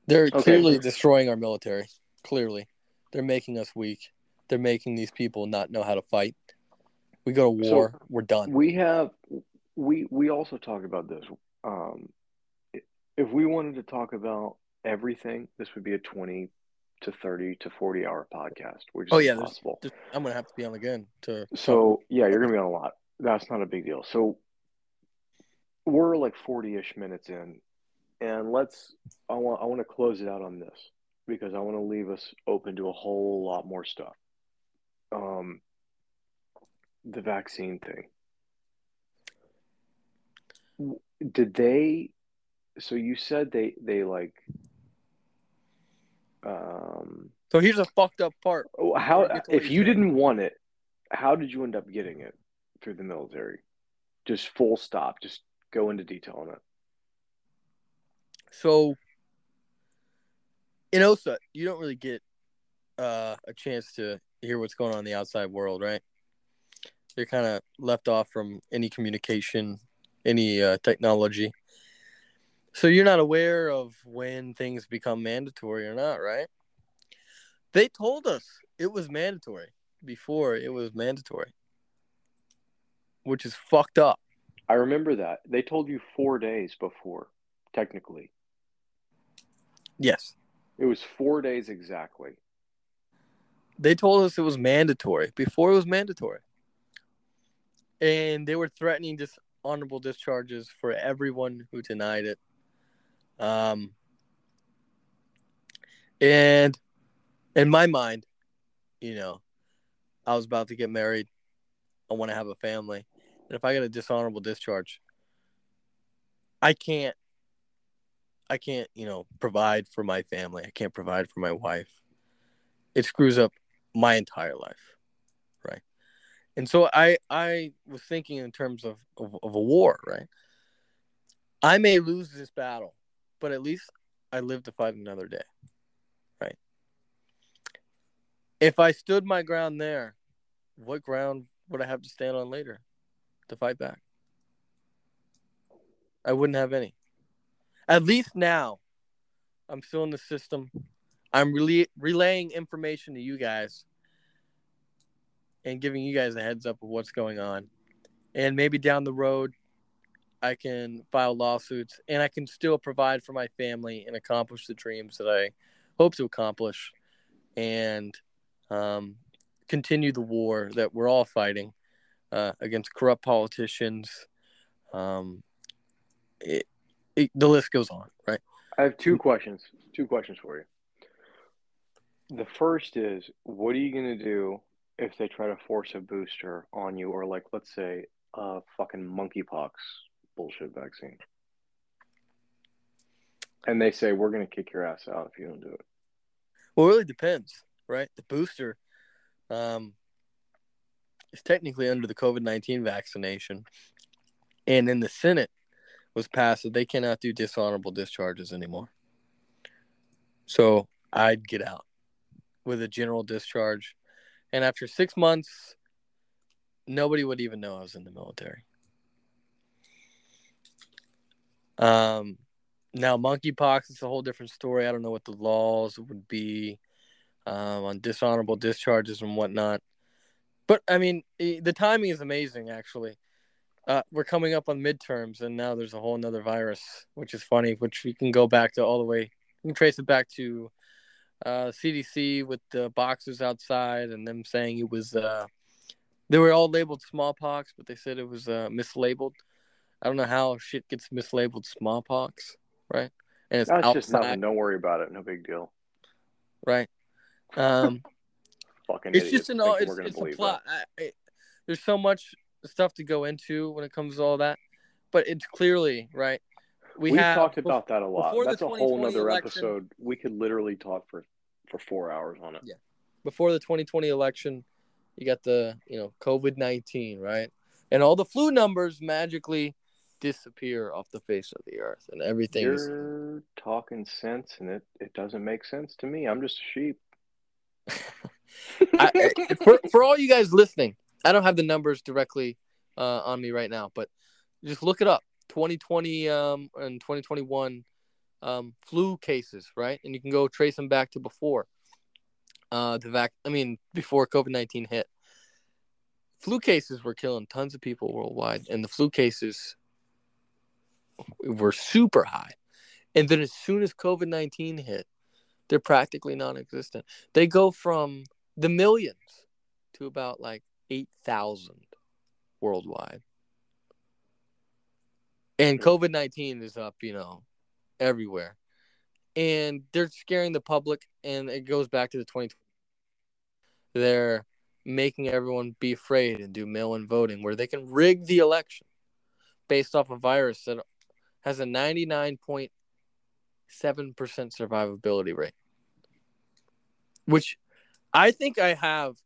they're Okay. clearly destroying our military. Clearly. They're making us weak. They're making these people not know how to fight. We go to So- war, we're done. We have we we also talk about this. Um, if we wanted to talk about everything, this would be a twenty to thirty to forty hour podcast, which is Oh, yeah, there's- possible. Just- I'm gonna have to be on again to So yeah, you're gonna be on a lot. That's not a big deal. So we're like forty ish minutes in, and let's. I want. I want to close it out on this because I want to leave us open to a whole lot more stuff. Um, the vaccine thing. Did they? So you said they they like. Um, So here's a fucked up part. Oh, How Get to what if you saying. didn't want it, how did you end up getting it through the military? Just full stop. Just go into detail on it. So in OSUT, you don't really get uh, a chance to hear what's going on in the outside world, right? You're kind of left off from any communication, any uh, technology. So you're not aware of when things become mandatory or not, right? They told us it was mandatory before it was mandatory, which is fucked up. I remember that they told you four days before. Technically, Yes. it was four days exactly. They told us it was mandatory before it was mandatory. And they were threatening dishonorable discharges for everyone who denied it. Um, and in my mind, you know, I was about to get married. I want to have a family. And if I get a dishonorable discharge, I can't I can't, you know, provide for my family. I can't provide for my wife. It screws up my entire life. Right. And so I I was thinking in terms of, of, of a war, right? I may lose this battle, but at least I live to fight another day. Right. If I stood my ground there, what ground would I have to stand on later to fight back? I wouldn't have any. At least now, I'm still in the system. I'm really relaying information to you guys and giving you guys a heads up of what's going on. And maybe down the road, I can file lawsuits and I can still provide for my family and accomplish the dreams that I hope to accomplish and um, continue the war that we're all fighting uh, against corrupt politicians. Um, it, it, the list goes on, right? I have two questions. Two questions for you. The first is what are you going to do if they try to force a booster on you, or like, let's say, a fucking monkeypox bullshit vaccine? And they say, we're going to kick your ass out if you don't do it. Well, it really depends, right? The booster um, is technically under the COVID 19 vaccination. And in the Senate was passed that they cannot do dishonorable discharges anymore. So I'd get out with a general discharge. And after six months, nobody would even know I was in the military. Um, now monkeypox is a whole different story. I don't know what the laws would be um, on dishonorable discharges and whatnot. But I mean, the timing is amazing. Actually, uh, we're coming up on midterms, and now there's a whole another virus, which is funny. Which we can go back to all the way. We can trace it back to uh, CDC with the boxers outside, and them saying it was. Uh, they were all labeled smallpox, but they said it was uh, mislabeled. I don't know how shit gets mislabeled smallpox, right? And it's just nothing. Don't worry about it. No big deal. Right. Um, <laughs> Fucking. It's just an. It's, it's a plot. I, I, there's so much stuff to go into when it comes to all that, but it's clearly right. We have talked about that a lot. That's a whole other episode. We could literally talk for for four hours on it. Yeah. Before the 2020 election, you got the you know COVID 19, right? And all the flu numbers magically disappear off the face of the earth, and everything. You're is... talking sense, and it it doesn't make sense to me. I'm just a sheep. <laughs> I, <laughs> for for all you guys listening, I don't have the numbers directly uh, on me right now, but just look it up. 2020 um, and 2021 um, flu cases, right? And you can go trace them back to before uh, the vac. I mean, before COVID 19 hit. Flu cases were killing tons of people worldwide, and the flu cases were super high. And then as soon as COVID 19 hit, they're practically non existent. They go from the millions to about like 8,000 worldwide. And COVID 19 is up, you know, everywhere. And they're scaring the public, and it goes back to the 2020. They're making everyone be afraid and do mail in voting where they can rig the election based off a virus that has a 99.7% survivability rate. Which I think I have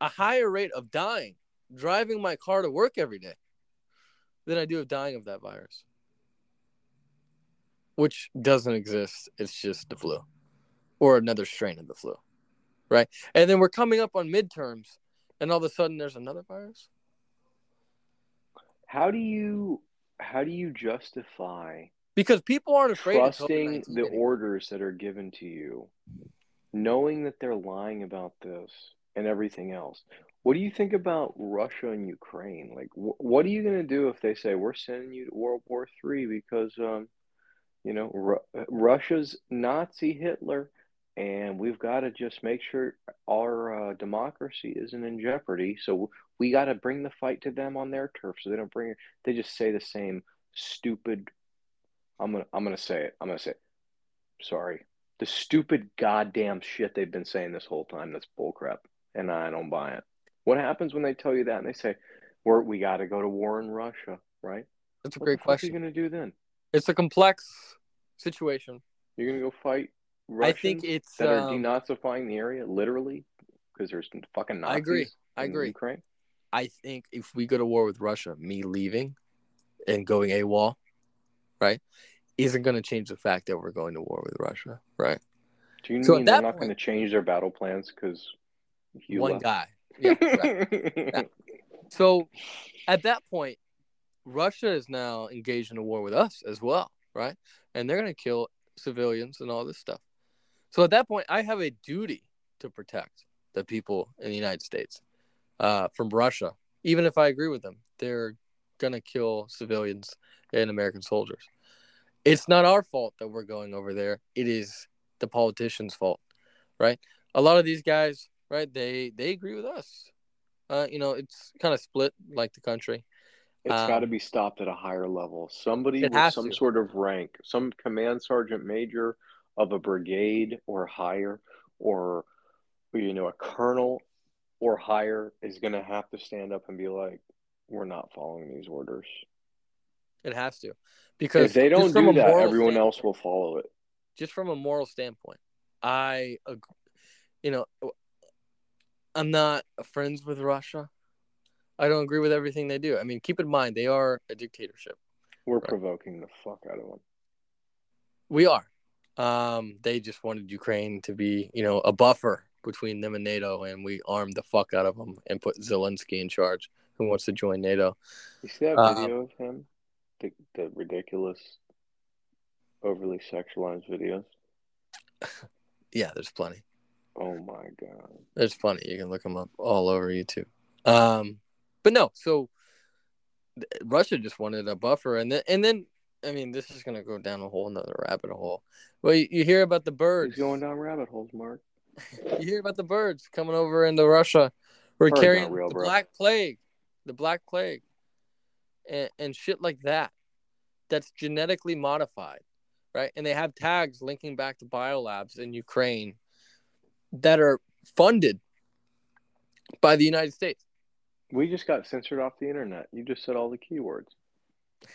a higher rate of dying driving my car to work every day than I do of dying of that virus, which doesn't exist. It's just the flu or another strain of the flu, right? And then we're coming up on midterms, and all of a sudden there's another virus. How do you how do you justify because people aren't afraid trusting the orders that are given to you, knowing that they're lying about this and everything else? What do you think about Russia and Ukraine? Like, wh- what are you going to do if they say we're sending you to World War Three because, um, you know, Ru- Russia's Nazi Hitler, and we've got to just make sure our uh, democracy isn't in jeopardy. So we got to bring the fight to them on their turf, so they don't bring it. They just say the same stupid. I'm gonna. I'm gonna say it. I'm gonna say. It. Sorry, the stupid goddamn shit they've been saying this whole time. That's bullcrap, and I don't buy it. What happens when they tell you that and they say, "We're we got to go to war in Russia," right? That's a what great question. What are you going to do then? It's a complex situation. You're going to go fight Russians I think it's that um, are denazifying the area literally because there's fucking Nazis. I agree. I agree. Ukraine. I think if we go to war with Russia, me leaving and going AWOL, right, isn't going to change the fact that we're going to war with Russia, right? Do you so mean they're not going to change their battle plans because one left? guy, yeah, yeah. <laughs> So at that point, Russia is now engaged in a war with us as well, right? And they're going to kill civilians and all this stuff. So at that point, I have a duty to protect the people in the United States uh, from Russia. Even if I agree with them, they're going to kill civilians and American soldiers. It's not our fault that we're going over there. It is the politicians' fault, right? A lot of these guys right? They they agree with us. Uh, you know, it's kind of split like the country. It's um, got to be stopped at a higher level. Somebody with some to. sort of rank, some command sergeant major of a brigade or higher, or you know a colonel or higher is going to have to stand up and be like, "We're not following these orders." It has to, because If they don't do that, everyone else will follow it. just from a moral standpoint, I, you know, I'm not friends with Russia. I don't agree with everything they do. I mean, keep in mind they are a dictatorship. We're Right. provoking the fuck out of them. We are. Um, they just wanted Ukraine to be, you know, a buffer between them and NATO, and we armed the fuck out of them and put Zelensky in charge, who wants to join NATO. You see that Uh, video of him? The, the ridiculous, overly sexualized videos? <laughs> Yeah, there's plenty. Oh my god. There's plenty. You can look them up all over YouTube. Um, but no, so Russia just wanted a buffer, and then and then I mean, this is gonna go down a whole another rabbit hole. Well, you, you hear about the birds. Going down rabbit holes, Mark. <laughs> You hear about the birds coming over into Russia. We're Birds carrying real, the bro. black plague, the black plague, and, and shit like that. That's genetically modified, right? And they have tags linking back to biolabs in Ukraine that are funded by the United States. We just got censored off the internet. You just said all the keywords.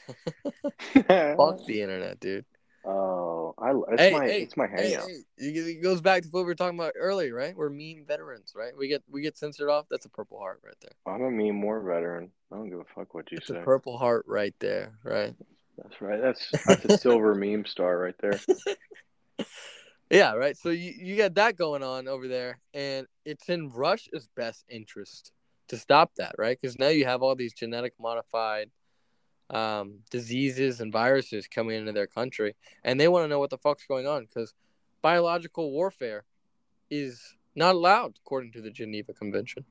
<laughs> Fuck <laughs> the internet, dude. Oh, I, it's Hey, my hey, it's my Hey, hangout. hey, it goes back to what we were talking about earlier, right? We're meme veterans, right? We get we get censored off. That's a purple heart right there. I'm a meme war veteran. I don't give a fuck what you It's say. a purple heart right there, right? That's right. That's that's a silver <laughs> meme star right there. Yeah, right. So you, you got that going on over there, and it's in Russia's best interest to stop that, right? Because now you have all these genetic modified um, diseases and viruses coming into their country, and they want to know what the fuck's going on because biological warfare is not allowed according to the Geneva Convention.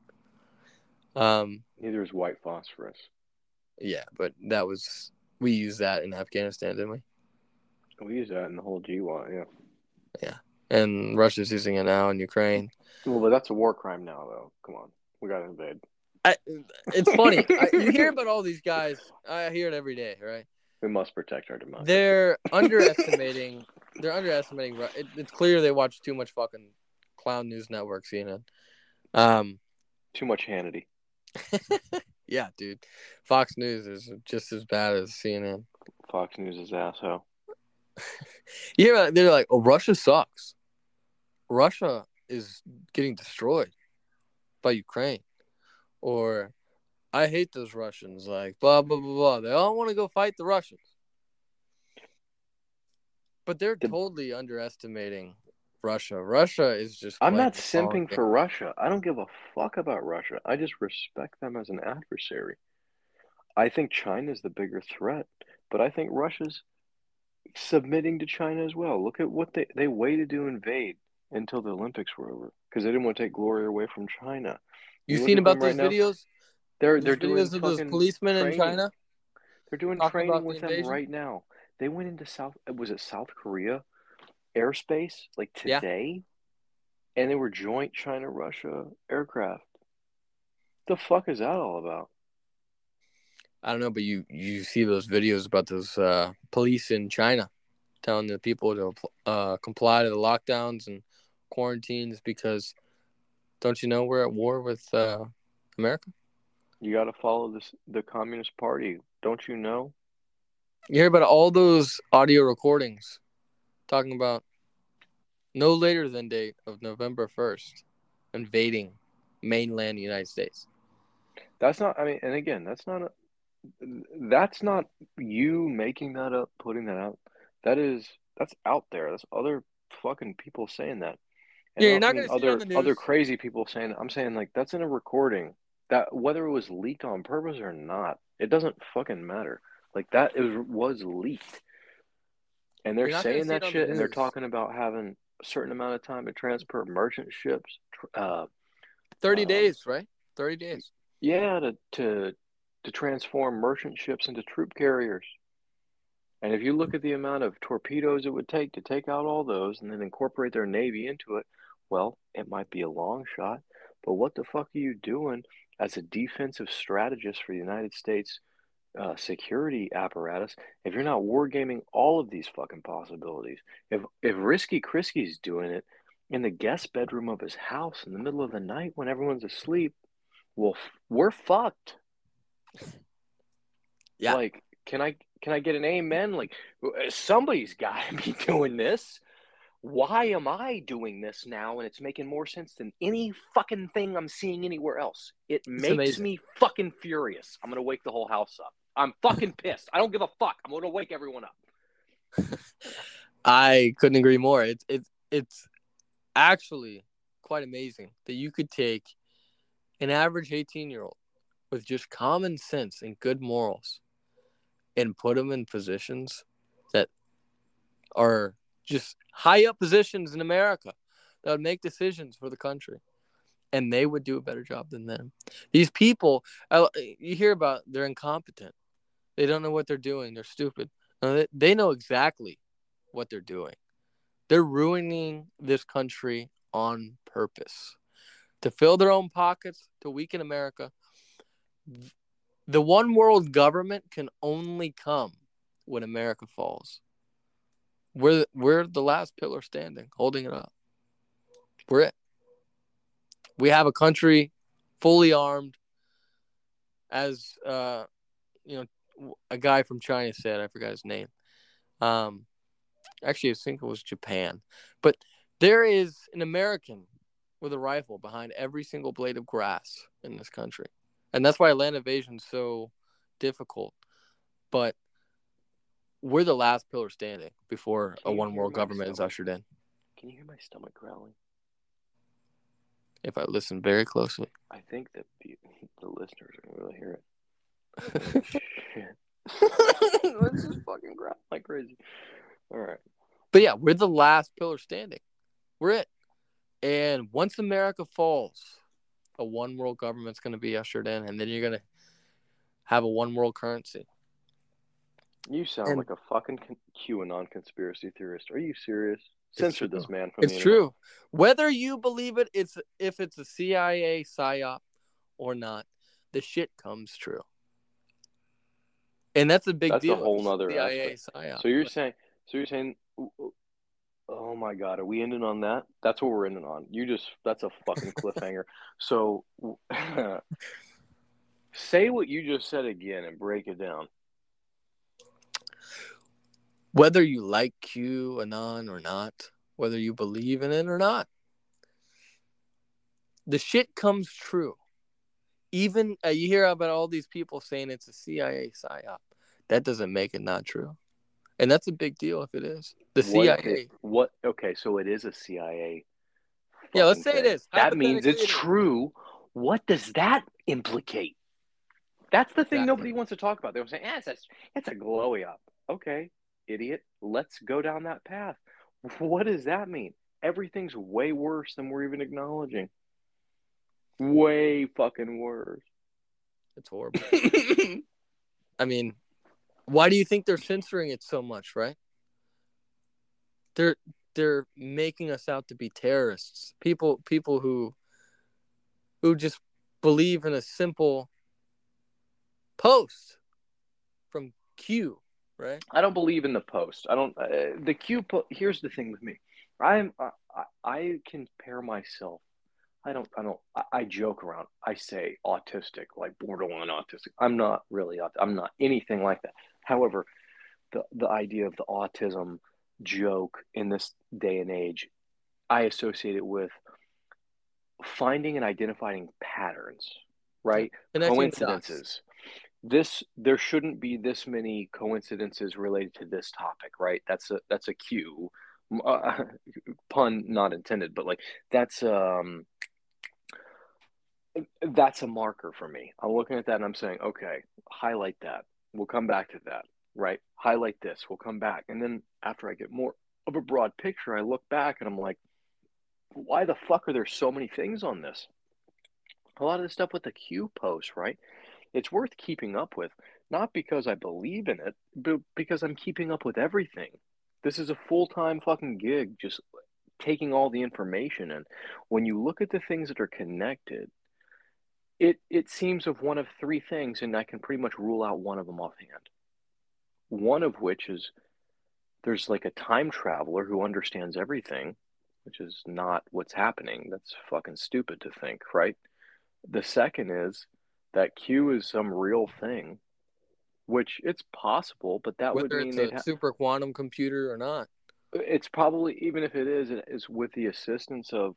Um, Neither is white phosphorus. yeah, but that was we used that in Afghanistan, didn't we? We use that in the whole GWOT, yeah. yeah. And Russia's using it now in Ukraine. Well, but that's a war crime now, though. Come on, we got to invade. I, it's funny. I, <laughs> you hear about all these guys. I hear it every day, right? We must protect our democracy. They're <laughs> underestimating. They're underestimating. It, it's clear they watch too much fucking clown news network CNN. Um, Too much Hannity. <laughs> yeah, dude. Fox News is just as bad as CNN. Fox News is asshole. yeah, they're like, "Oh, Russia sucks. Russia is getting destroyed by Ukraine," or "I hate those Russians." Like blah blah blah blah. They all want to go fight the Russians, but they're The- totally underestimating Russia. Russia is just. I'm not simping for Russia. I don't give a fuck about Russia. I just respect them as an adversary. I think China's the bigger threat, but I think Russia's submitting to China as well. Look at what they they waited to invade until the Olympics were over because they didn't want to take glory away from China. You seen about those right now. videos? They're they're doing videos of those policemen in. China. They're doing talking training with the them invasion? right now. They went into South was it South Korea airspace like Yeah. today, and they were joint China Russia aircraft. The fuck is that all about? I don't know, but you you see those videos about those uh, police in China telling the people to uh, comply to the lockdowns and quarantines because don't you know we're at war with uh, America? You got to follow this the Communist Party, don't you know? You hear about all those audio recordings talking about no later than date of November first invading mainland United States. That's not. I mean, and again, that's not a. That's not you making that up, putting that out. That is that's out there. That's other fucking people saying that. Yeah, you're gonna see it other other crazy people saying. I'm saying like that's in a recording. That whether it was leaked on purpose or not, it doesn't fucking matter. Like that is was leaked, and they're not saying that it on the shit, and they're talking about having a certain amount of time to transport merchant ships. Uh, Thirty Um, days, right? Thirty days. yeah, to to to transform merchant ships into troop carriers. And if you look at the amount of torpedoes it would take to take out all those and then incorporate their navy into it, well, it might be a long shot, but what the fuck are you doing as a defensive strategist for the United States uh, security apparatus if you're not wargaming all of these fucking possibilities? If if Risky Chrisky's doing it in the guest bedroom of his house in the middle of the night when everyone's asleep, well, we're fucked. Yeah. Like, can I can I get an amen? Like, somebody's got to be <laughs> doing this. Why am I doing this now? And it's making more sense than any fucking thing I'm seeing anywhere else. It makes amazing. me fucking furious. I'm gonna wake the whole house up. I'm fucking <laughs> pissed. I don't give a fuck. I'm gonna wake everyone up. <laughs> I couldn't agree more. It's it's it's actually quite amazing that you could take an average 18 year old with just common sense and good morals and put them in positions that are just high up positions in America that would make decisions for the country. And they would do a better job than them. These people, you hear about they're incompetent. They don't know what they're doing. They're stupid. They- know exactly what they're doing. They're ruining this country on purpose to fill their own pockets, to weaken America. The one world government can only come when America falls. We're we're the last pillar standing, holding it up. We're it. We have a country fully armed, as uh, you know, a guy from China said. I forgot his name. Um, actually, I think it was Japan. But there is an American with a rifle behind every single blade of grass in this country, and that's why land invasion is so difficult. But we're the last pillar standing before Can a one world government is ushered in. Can you hear my stomach growling? If I listen very closely. I think that the, <laughs> the listeners are gonna really hear it. <laughs> Shit. <laughs> Let's just fucking growl like crazy. All right. But yeah, we're the last pillar standing. We're it. And once America falls, a one world government's going to be ushered in, and then you're going to have a one world currency. You sound And- like a fucking QAnon conspiracy theorist. Are you serious? Censor this man from the It's true. Whether you believe it, it's if it's a CIA psyop or not, the shit comes true. And that's a big deal. That's a whole nother CIA psyop. So you're saying, so you're saying, oh my god, are we ending on that? That's what we're ending on. You just, that's a fucking cliffhanger. <laughs> so, <laughs> say what you just said again and break it down. Whether you like QAnon or not, whether you believe in it or not, the shit comes true. Even uh, you hear about all these people saying it's a CIA psyop. That doesn't make it not true, and that's a big deal if it is. The CIA. it- what? Okay, so it is a CIA. Yeah, let's say it thing. is. That means it's true. What does that implicate? That's the thing Exactly. nobody wants to talk about. They're saying, "Ah, it's a, it's a glowy up." Okay, idiot. Let's go down that path. What does that mean? Everything's way worse than we're even acknowledging. Way fucking worse. It's horrible. <laughs> I mean, why do you think they're censoring it so much, right? They're they're making us out to be terrorists. People people who who just believe in a simple post from Q, right? I don't believe in the post. I don't. Uh, the Q. Po- Here's the thing with me. I'm. I, I, I compare myself. I don't. I don't. I, I joke around. I say autistic, like borderline autistic. I'm not really. I'm not anything like that. However, the the idea of the autism joke in this day and age, I associate it with finding and identifying patterns, right? Connecting dots. coincidences. This there shouldn't be this many coincidences related to this topic, right? That's a that's a cue, uh, <laughs> pun not intended, but like that's um that's a marker for me. I'm looking at that and I'm saying, okay, highlight that. We'll come back to that, right? Highlight this. We'll come back, and then after I get more of a broad picture, I look back and I'm like, why the fuck are there so many things on this? A lot of the stuff with the Q post, right? It's worth keeping up with, not because I believe in it, but because I'm keeping up with everything. This is a full time fucking gig, just taking all the information. And when you look at the things that are connected, it, it seems of one of three things, and I can pretty much rule out one of them offhand. One of which is there's like a time traveler who understands everything, which is not what's happening. That's fucking stupid to think, right? The second is that Q is some real thing, which it's possible, but that Whether would mean it's a ha- super quantum computer or not. it's probably even if it is, it is with the assistance of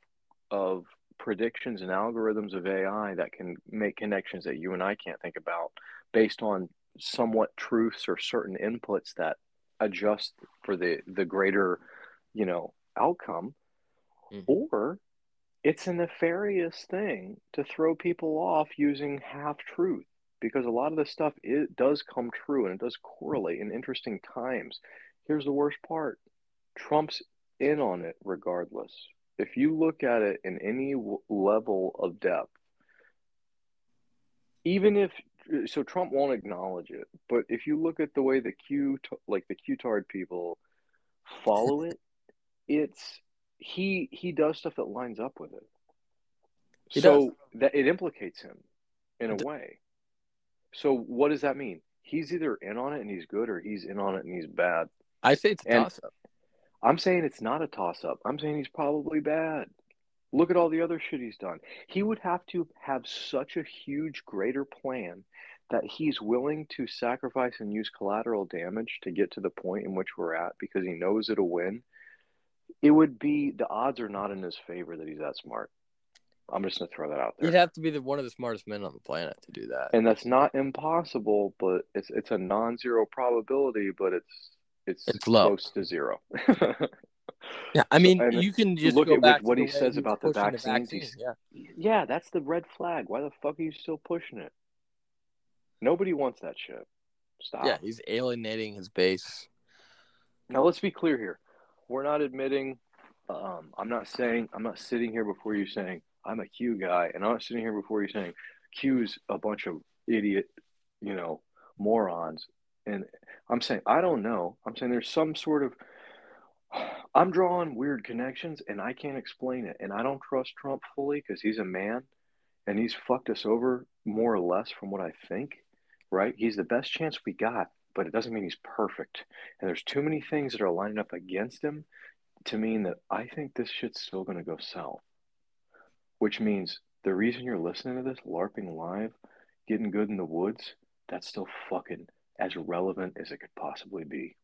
of predictions and algorithms of AI that can make connections that you and I can't think about based on somewhat truths or certain inputs that adjust for the the greater, you know, outcome. Mhm. Or it's a nefarious thing to throw people off using half truth because a lot of this stuff it does come true and it does correlate in interesting times. Here's the worst part. Trump's in on it regardless. If you look at it in any w- level of depth, even if so, Trump won't acknowledge it. But if you look at the way the Q, like the Q-tard people, follow it, it's he he does stuff that lines up with it. He so that it implicates him in a It way. So what does that mean? He's either in on it and he's good, or he's in on it and he's bad. I say it's toss up. I'm saying it's not a toss up. I'm saying he's probably bad. Look at all the other shit he's done. He would have to have such a huge, greater plan that he's willing to sacrifice and use collateral damage to get to the point in which we're at because he knows it'll win. It would be the odds are not in his favor that he's that smart. I'm just gonna throw that out there. You'd have to be the one of the smartest men on the planet to do that. and that's not impossible, but it's it's a non-zero probability, but it's it's, It's low. close to zero. <laughs> yeah, I mean, and you can just look at what he the says about the vaccines. vaccine. He's- Yeah, Yeah, that's the red flag. Why the fuck are you still pushing it? Nobody wants that shit. Stop. yeah, he's alienating his base. Now let's be clear here. We're not admitting. Um, I'm not saying. I'm not sitting here before you saying I'm a Q guy, and I'm not sitting here before you saying Q's a bunch of idiot, you know, morons. And I'm saying I don't know. I'm saying there's some sort of. <sighs> I'm drawing weird connections, and I can't explain it. And I don't trust Trump fully because he's a man, and he's fucked us over more or less from what I think. Right? He's the best chance we got, but it doesn't mean he's perfect. And there's too many things that are lining up against him to mean that I think this shit's still going to go south. Which means the reason you're listening to this, LARPing live, getting good in the woods, that's still fucking as relevant as it could possibly be.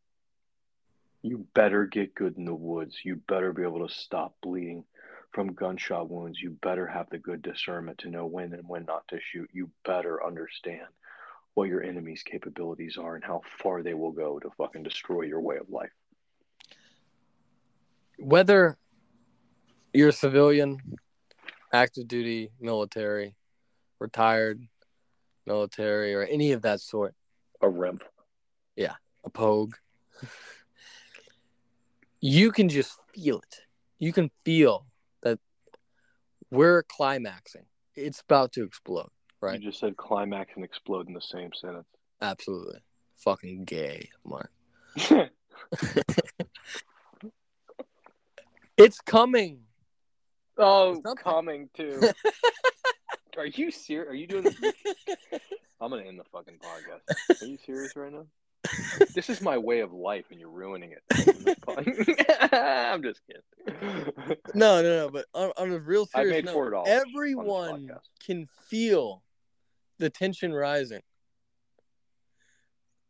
You better get good in the woods. You better be able to stop bleeding from gunshot wounds. You better have the good discernment to know when and when not to shoot. You better understand what your enemy's capabilities are and how far they will go to fucking destroy your way of life. Whether you're a civilian, active duty, military, retired, military, or any of that sort, A REMF. a POG, you can just feel it. You can feel that we're climaxing. It's about to explode, right? You just said climax and explode in the same sentence. Absolutely. Fucking gay, Mark. <laughs> It's coming. oh, Something. coming <laughs> too. Are you serious? Are you doing this? <laughs> I'm gonna end the fucking podcast. Are you serious right now? This is my way of life, and you're ruining it. I'm just kidding. No, no, no. But on, on a real serious note, $4 on this everyone can feel the tension rising.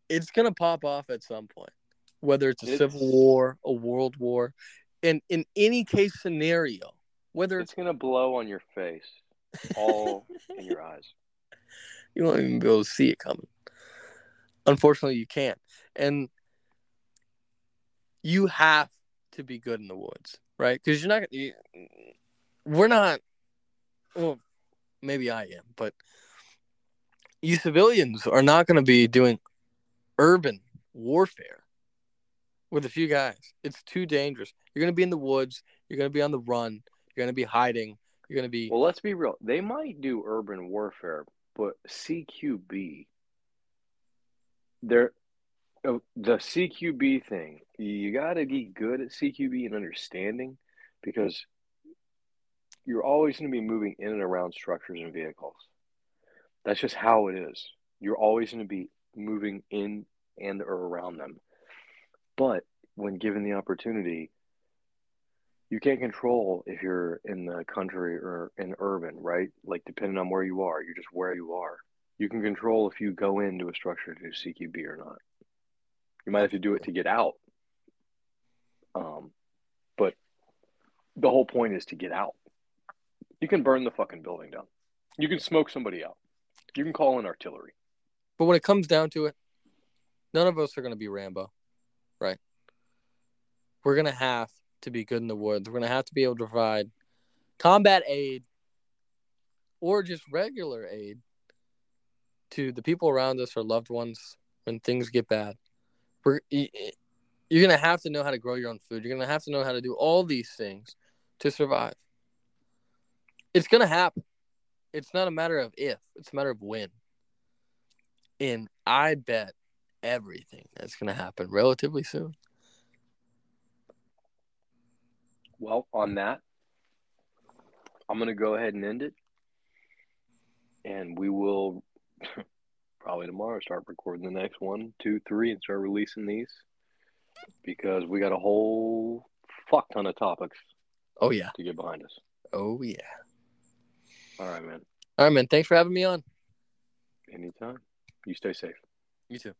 It's gonna pop off at some point, whether it's a It's- civil war, a world war, and in any case scenario, whether it's It's gonna blow on your face, all in your eyes. <laughs> you won't even be able to see it coming. Unfortunately, you can't, and you have to be good in the woods, right? Because you're not. You, we're not. Well, maybe I am, but you civilians are not going to be doing urban warfare with a few guys. It's too dangerous. You're going to be in the woods. You're going to be on the run. You're going to be hiding. You're going to be. Well, let's be real. They might do urban warfare, but CQB, they're uh, the CQB thing. You got to be good at CQB and understanding because you're always going to be moving in and around structures and vehicles. That's just how it is. You're always going to be moving in and or around them. But when given the opportunity, you can't control if you're in the country or in urban, right? Like depending on where you are, you're just where you are. You can control if you go into a structure to CQB or not. You might have to do it to get out. Um, but the whole point is to get out. You can burn the fucking building down. You can smoke somebody out. You can call in artillery. But when it comes down to it, none of us are going to be Rambo, right? We're going to have to be good in the woods. We're going to have to be able to provide combat aid or just regular aid to the people around us or loved ones when things get bad. We're, you're going to have to know how to grow your own food. You're going to have to know how to do all these things to survive. It's going to happen. It's not a matter of if, it's a matter of when. And I bet everything that's going to happen relatively soon. Well, on that, I'm going to go ahead and end it. And we will <laughs> probably tomorrow start recording the next one, two, three, and start releasing these because we got a whole fuck ton of topics. Oh, yeah. To get behind us. Oh, yeah. All right, man. All right, man. Thanks for having me on. Anytime. You stay safe. You too.